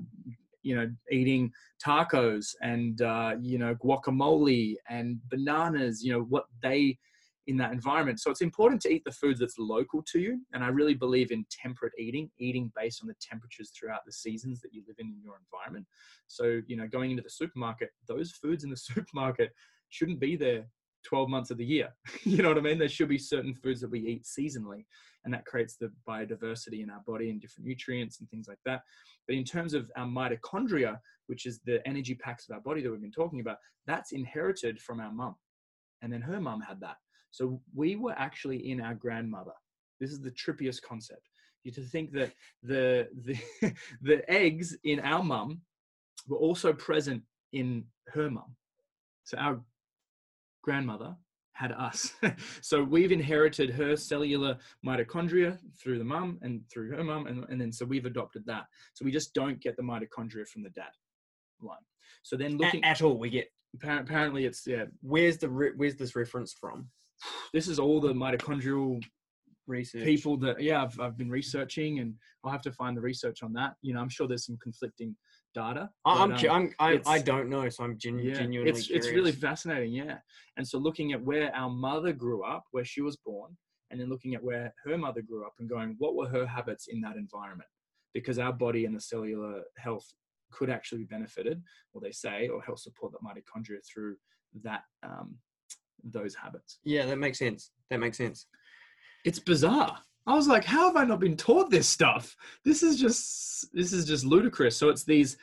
you know eating tacos and uh, you know guacamole and bananas you know what they in that environment so it's important to eat the foods that's local to you and i really believe in temperate eating eating based on the temperatures throughout the seasons that you live in in your environment so you know going into the supermarket those foods in the supermarket shouldn't be there 12 months of the year. you know what I mean? There should be certain foods that we eat seasonally, and that creates the biodiversity in our body and different nutrients and things like that. But in terms of our mitochondria, which is the energy packs of our body that we've been talking about, that's inherited from our mum. And then her mum had that. So we were actually in our grandmother. This is the trippiest concept. You to think that the the the eggs in our mum were also present in her mum. So our grandmother had us. so we've inherited her cellular mitochondria through the mum and through her mum, and, and then so we've adopted that. So we just don't get the mitochondria from the dad line. So then looking, at all we get apparently it's yeah, where's the re- where's this reference from this is all the mitochondrial research people that yeah I've, I've been researching and I'll have to find the research on that. You know, I'm sure there's some conflicting data. I- I'm, but, um, I'm I, I don't know, so I'm gen- yeah, genuinely it's curious. it's really fascinating, yeah. And so looking at where our mother grew up, where she was born, and then looking at where her mother grew up and going, what were her habits in that environment? Because our body and the cellular health could actually be benefited, or they say, or help support the mitochondria through that um, those habits. yeah, that makes sense. That makes sense. It's bizarre. I was like, how have I not been taught this stuff? This is just this is just ludicrous. So it's these,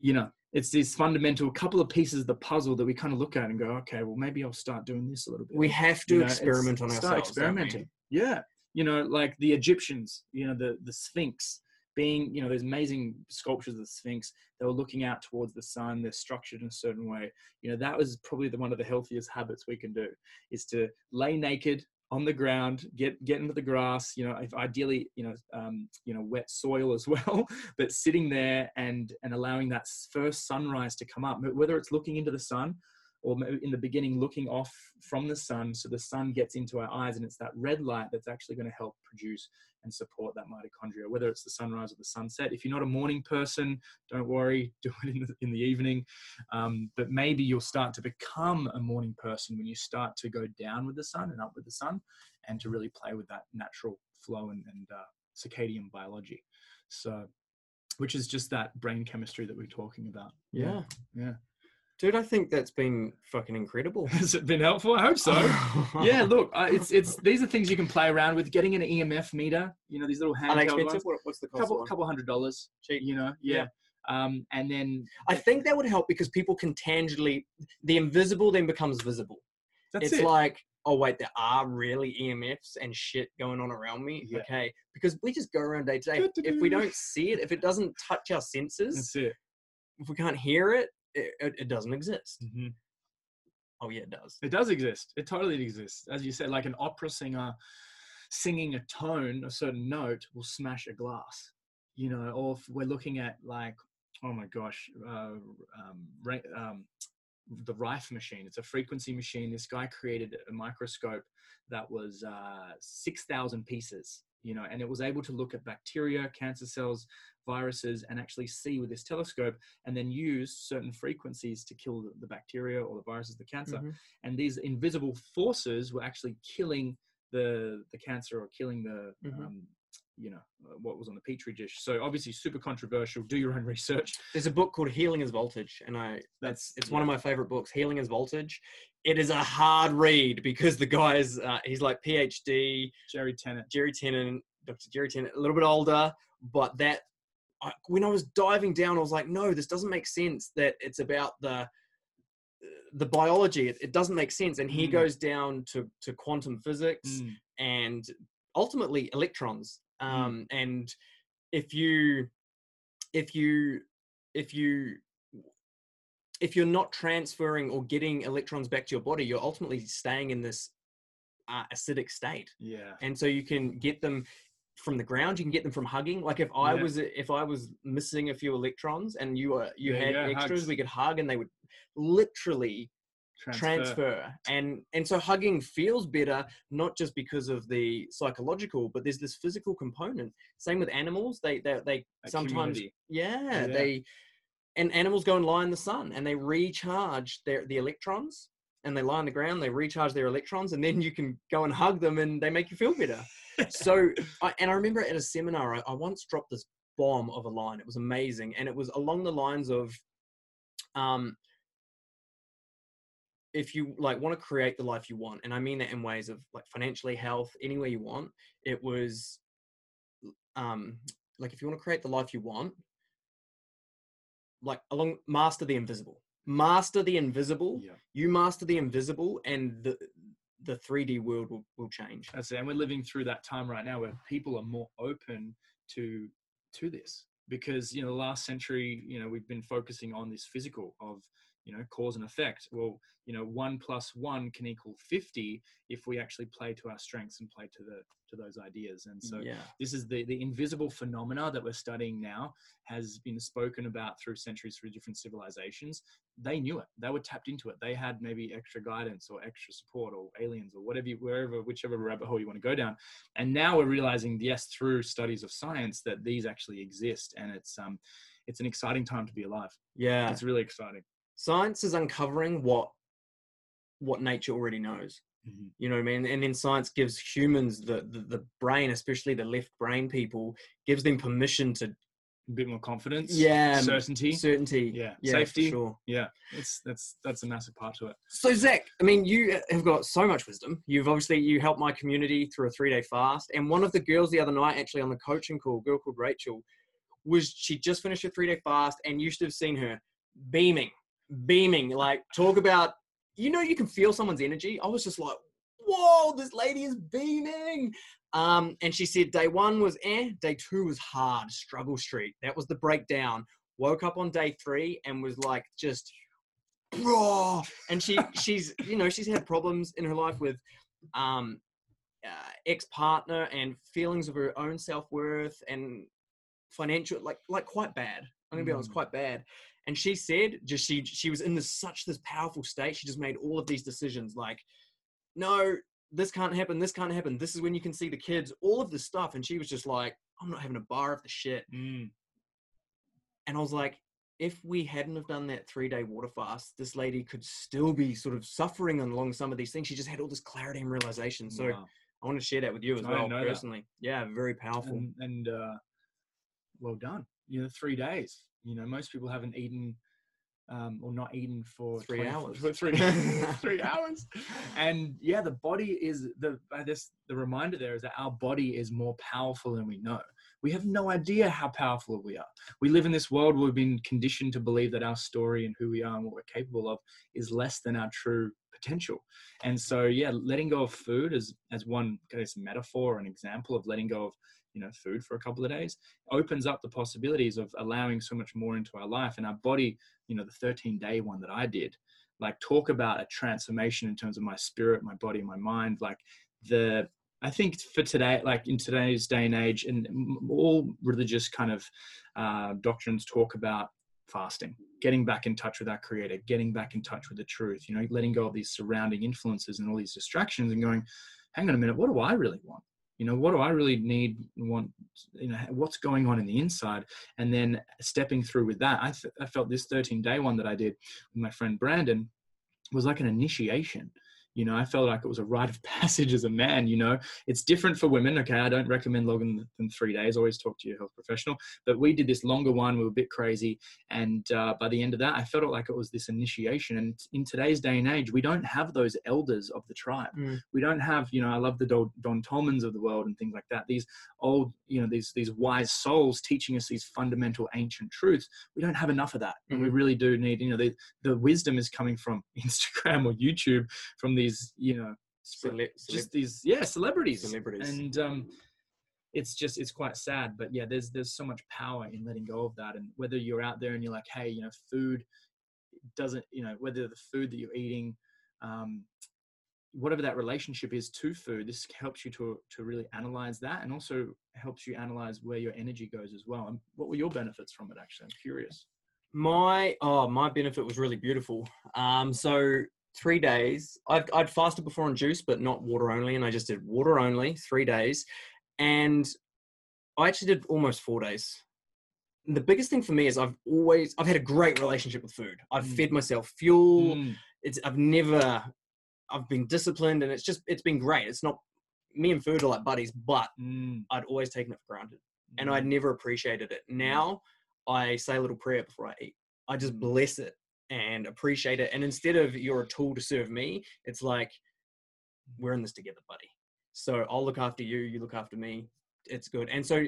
you know, it's these fundamental couple of pieces of the puzzle that we kind of look at and go, okay, well maybe I'll start doing this a little bit. We have to You know, experiment on start ourselves. don't experimenting. Yeah, you know, like the Egyptians, you know, the the Sphinx. being, you know, those amazing sculptures of the Sphinx, they were looking out towards the sun, they're structured in a certain way. You know, that was probably the, one of the healthiest habits we can do is to lay naked on the ground, get get into the grass. You know, if ideally, you know, um, you know, wet soil as well. but sitting there and and allowing that first sunrise to come up, whether it's looking into the sun or in the beginning looking off from the sun so the sun gets into our eyes and it's that red light that's actually going to help produce and support that mitochondria whether it's the sunrise or the sunset. If you're not a morning person don't worry do it in the, in the evening. Um, but maybe you'll start to become a morning person when you start to go down with the sun and up with the sun and to really play with that natural flow and, and uh, circadian biology. So which is just that brain chemistry that we're talking about. Yeah. Yeah Dude, I think that's been fucking incredible. Has it been helpful? I hope so. yeah, look, uh, it's it's these are things you can play around with. Getting an EMF meter, you know, these little handheld ones. What, what's the cost? Couple, couple hundred dollars. Cheap. You know, yeah. yeah. Um, and then I think that would help because people can tangibly the invisible then becomes visible. That's it's it. like, oh wait, there are really EMFs and shit going on around me. Yeah. Okay, because we just go around day to day. If we don't see it, if it doesn't touch our senses, if we can't hear it, it, it doesn't exist. Mm-hmm. Oh yeah, it does. It does exist. It totally exists. As you said, like an opera singer singing a tone, a certain note will smash a glass. You know, or if we're looking at like, oh my gosh, uh, um, um, the Rife machine. It's a frequency machine. This guy created a microscope that was uh, 6,000 pieces, you know, and it was able to look at bacteria, cancer cells, viruses, and actually see with this telescope and then use certain frequencies to kill the, the bacteria or the viruses, the cancer. Mm-hmm. And these invisible forces were actually killing the, the cancer or killing the, Mhm. um, you know, uh, what was on the petri dish. So obviously super controversial. Do your own research. There's a book called Healing is Voltage, and I That's it's one of my favorite books. Healing is Voltage. It is a hard read because the guy's uh, he's like PhD, Jerry Tennant. Jerry Tennant, Dr. Jerry Tennant, a little bit older, but that I, when I was diving down, I was like, no, this doesn't make sense. That it's about the the biology. It, it doesn't make sense. And he Mm. goes down to to quantum physics Mm. and ultimately electrons. Mm. Um, And if you if you if you if you're not transferring or getting electrons back to your body, you're ultimately staying in this uh, acidic state Yeah. and so you can get them from the ground you can get them from hugging like if i Yeah. was if i was missing a few electrons and you were you There had extras hugs. we could hug and they would literally transfer. and and so hugging feels better not just because of the psychological but there's this physical component same with animals they they, they That sometimes yeah, Yeah. they and animals go and lie in the sun and they recharge their the electrons and they lie on the ground they recharge their electrons and then you can go and hug them and they make you feel better. So I, and i remember at a seminar I, I once dropped this bomb of a line. It was amazing and it was along the lines of um if you like want to create the life you want and i mean that in ways of like financially health anywhere you want it was um like if you want to create the life you want like along master the invisible master the invisible Yeah. you master the invisible and the the 3d world will, will change That's it. And we're living through that time right now where people are more open to to this because you know the last century you know we've been focusing on this physical of you know cause and effect. Well you know one plus one can equal 50 if we actually play to our strengths and play to the to those ideas. And so yeah. this is the the invisible phenomena that we're studying now has been spoken about through centuries through different civilizations. They knew it. They were tapped into it. They had maybe extra guidance or extra support or aliens or whatever you, wherever whichever rabbit hole you want to go down. And now we're realizing yes through studies of science that these actually exist and it's um it's an exciting time to be alive. Yeah. It's really exciting science is uncovering what what nature already knows mm-hmm. you know what i mean? And then science gives humans the, the the brain especially the left brain people gives them permission to a bit more confidence yeah certainty. certainty. Yeah. for Safety. sure. Yeah it's that's that's a massive part to it. So Zac i mean you uh, have got so much wisdom. You've obviously you helped my community through a three day fast and one of the girls the other night actually on the coaching call a girl called rachel was she just finished a three day fast and you should have seen her beaming beaming like talk about you know you can feel someone's energy i was just like whoa, this lady is beaming. Um, and she said day one was eh, day two was hard, struggle street. That was the breakdown. Woke up on day three and was like just bro. And she she's you know she's had problems in her life with um uh, ex-partner and feelings of her own self-worth and financial like like quite bad i'm gonna be honest Mm. quite bad and she said just she she was in this such this powerful state she just made all of these decisions like no this can't happen this can't happen this is when you can see the kids all of this stuff and she was just like i'm not having a bar of the shit Mm. and i was like if we hadn't have done that three day water fast this lady could still be sort of suffering along some of these things she just had all this clarity and realization so Wow. i want to share that with you as I well know that. personally yeah very powerful and, and uh, well done. You know, three days. You know, most people haven't eaten um, or not eaten for Three hours. for three, three hours. And yeah, the body is the. I guess the reminder there is that our body is more powerful than we know. We have no idea how powerful we are. We live in this world where we've been conditioned to believe that our story and who we are and what we're capable of is less than our true potential. And so, yeah, letting go of food as as one kind of metaphor, an example of letting go of you know food for a couple of days opens up the possibilities of allowing so much more into our life. And our body you know the 13 day one that i did like talk about a transformation in terms of my spirit my body my mind like the i think for today like in today's day and age and all religious kind of uh, doctrines talk about fasting getting back in touch with our creator getting back in touch with the truth you know letting go of these surrounding influences and all these distractions and going hang on a minute what do i really want you know what do i really need want you know what's going on in the inside? And then stepping through with that i, th- I felt this 13 day one that i did with my friend brandon was like an initiation you know i felt like it was a rite of passage as a man you know? It's different for women okay? I don't recommend longer than three days. Always talk to your health professional. But we did this longer one we were a bit crazy and uh, by the end of that i felt like it was this initiation. And in today's day and age we don't have those elders of the tribe. Mm. we don't have you know i love the don, don tolmans of the world and things like that. These old you know these these wise souls teaching us these fundamental ancient truths. We don't have enough of that and we Mhm. really do need you know the, the wisdom is coming from instagram or youtube from these you know Cele- just these yeah celebrities. celebrities. And um it's just it's quite sad but yeah there's there's so much power in letting go of that. And whether you're out there and you're like hey you know food doesn't you know whether the food that you're eating um whatever that relationship is to food this helps you to to really analyze that and also helps you analyze where your energy goes as well. And what were your benefits from it actually? I'm curious. My oh, my benefit was really beautiful. Um, so three days. I'd I'd fasted before on juice, but not water only, and I just did water only three days, and I actually did almost four days. And the biggest thing for me is I've always I've had a great relationship with food. I've Mm. fed myself fuel. Mm, It's I've never I've been disciplined, and it's just it's been great. It's not me and food are like buddies, but mm, I'd always taken it for granted and mm. I'd never appreciated it. Now I say a little prayer before I eat. I just Mm. bless it and appreciate it. And instead of you're a tool to serve me, it's like we're in this together, buddy. So I'll look after you, you look after me. It's good. And so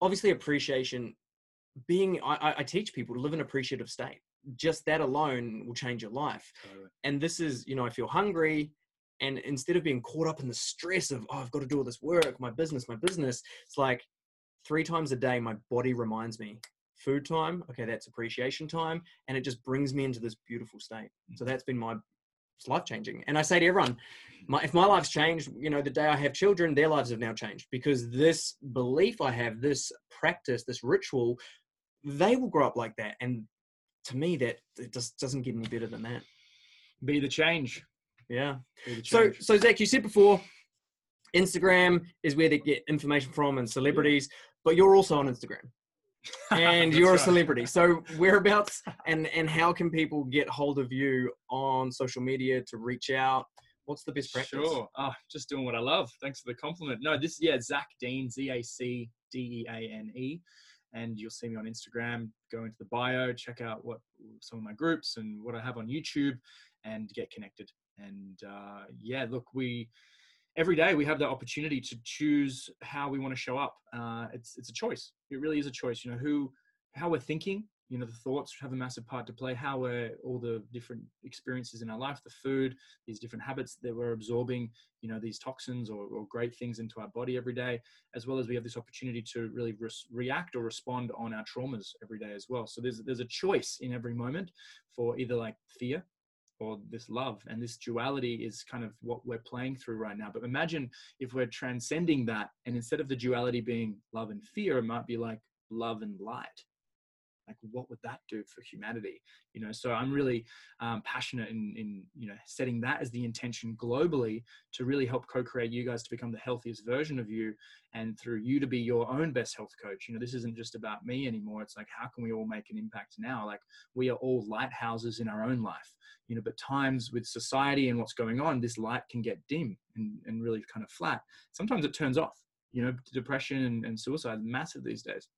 obviously appreciation being I, I- teach people to live in appreciative state. Just that alone will change your life. And this is, you know, I feel hungry. And instead of being caught up in the stress of, oh, I've got to do all this work, my business, my business, it's like three times a day, my body reminds me food time. Okay, that's appreciation time. And it just brings me into this beautiful state. Mm. So that's been my it's life changing. And I say to everyone, my, if my life's changed, you know, the day I have children, their lives have now changed because this belief I have, this practice, this ritual, they will grow up like that. And to me, that it just doesn't get any better than that. be the change Yeah. the So, change. so Zac, you said before, Instagram is where they get information from and celebrities, but you're also on Instagram and you're a celebrity. So whereabouts and and how can people get hold of you on social media to reach out? What's the best practice? Sure. Ah, just doing what I love. Thanks for the compliment. No, this yeah, Zac Deane, Z A C D E A N E, and you'll see me on Instagram. Go into the bio, check out what some of my groups and what I have on YouTube, and get connected. And uh, yeah, look, we every day we have the opportunity to choose how we want to show up. Uh, it's it's a choice. It really is a choice. You know who how we're thinking you know the thoughts have a massive part to play how we're all the different experiences in our life the food these different habits that we're absorbing you know these toxins or, or great things into our body every day as well as we have this opportunity to really re- react or respond on our traumas every day as well so there's there's a choice in every moment for either like fear or this love and this duality is kind of what we're playing through right now. But imagine if we're transcending that and instead of the duality being love and fear it might be like love and light like what would that do for humanity? You know so i'm really um, passionate in in you know setting that as the intention globally to really help co-create you guys to become the healthiest version of you and through you to be your own best health coach. You know this isn't just about me anymore. It's like how can we all make an impact now? Like we are all lighthouses in our own life. You know but times with society and what's going on this light can get dim and, and really kind of flat. Sometimes it turns off. You know depression and, and suicide massive these days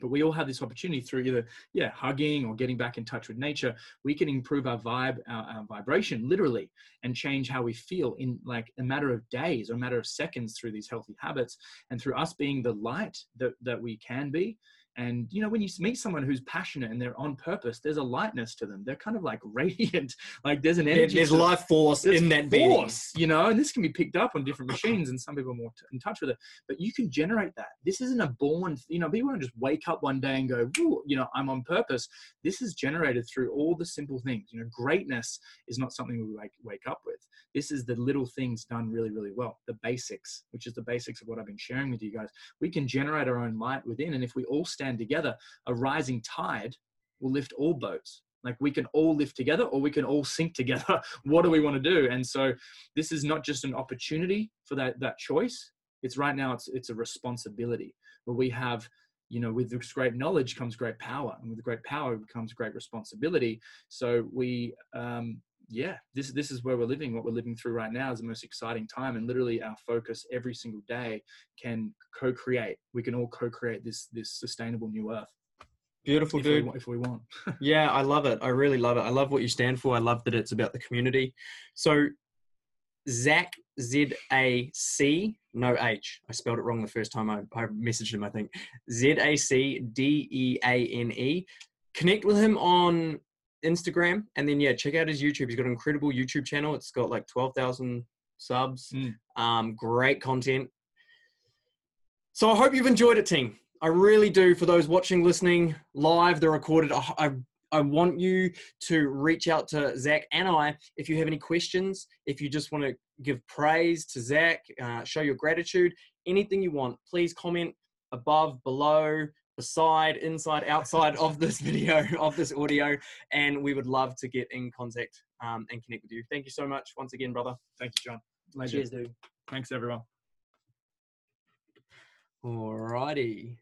but we all have this opportunity through either yeah hugging or getting back in touch with nature we can improve our vibe our, our, vibration literally and change how we feel in like a matter of days or a matter of seconds through these healthy habits and through us being the light that, that we can be and you know, when you meet someone who's passionate and they're on purpose, there's a lightness to them. They're kind of like radiant. Like there's an energy. There's life force there's in that force, being. you know. And this can be picked up on different machines, and some people are more t- in touch with it. But you can generate that. This isn't a born. You know, people don't just wake up one day and go, you know, I'm on purpose. This is generated through all the simple things. You know, greatness is not something we wake wake up with. This is the little things done really, really well. The basics, which is the basics of what I've been sharing with you guys. We can generate our own light within, and if we all stand stand together, a rising tide will lift all boats. Like we can all lift together or we can all sink together. what do we want to do? And so this is not just an opportunity for that, that choice. It's right now, it's, it's a responsibility where we have, you know, with this great knowledge comes great power and with great power comes great responsibility. So we, um, yeah, this this is where we're living. What we're living through right now is the most exciting time, and literally our focus every single day can co-create. We can all co-create this this sustainable new earth. Beautiful, if dude. We, if we want. yeah, I love it. I really love it. I love what you stand for. I love that it's about the community. So, Zac Z A C no H. I spelled it wrong the first time I, I messaged him. I think Z A C D E A N E. Connect with him on Instagram, and then yeah, check out his YouTube. He's got an incredible YouTube channel. It's got like twelve thousand subs. Mm. Um, great content. So I hope you've enjoyed it, team. I really do. For those watching, listening live, the recorded, I, I, I want you to reach out to Zac and I if you have any questions. If you just want to give praise to Zac, uh, show your gratitude, anything you want, please comment above, below, beside, inside, outside of this video, of this audio, and we would love to get in contact um, and connect with you. Thank you so much once again, brother. Thank you, John. Cheers, dude. Thanks, everyone. Alrighty.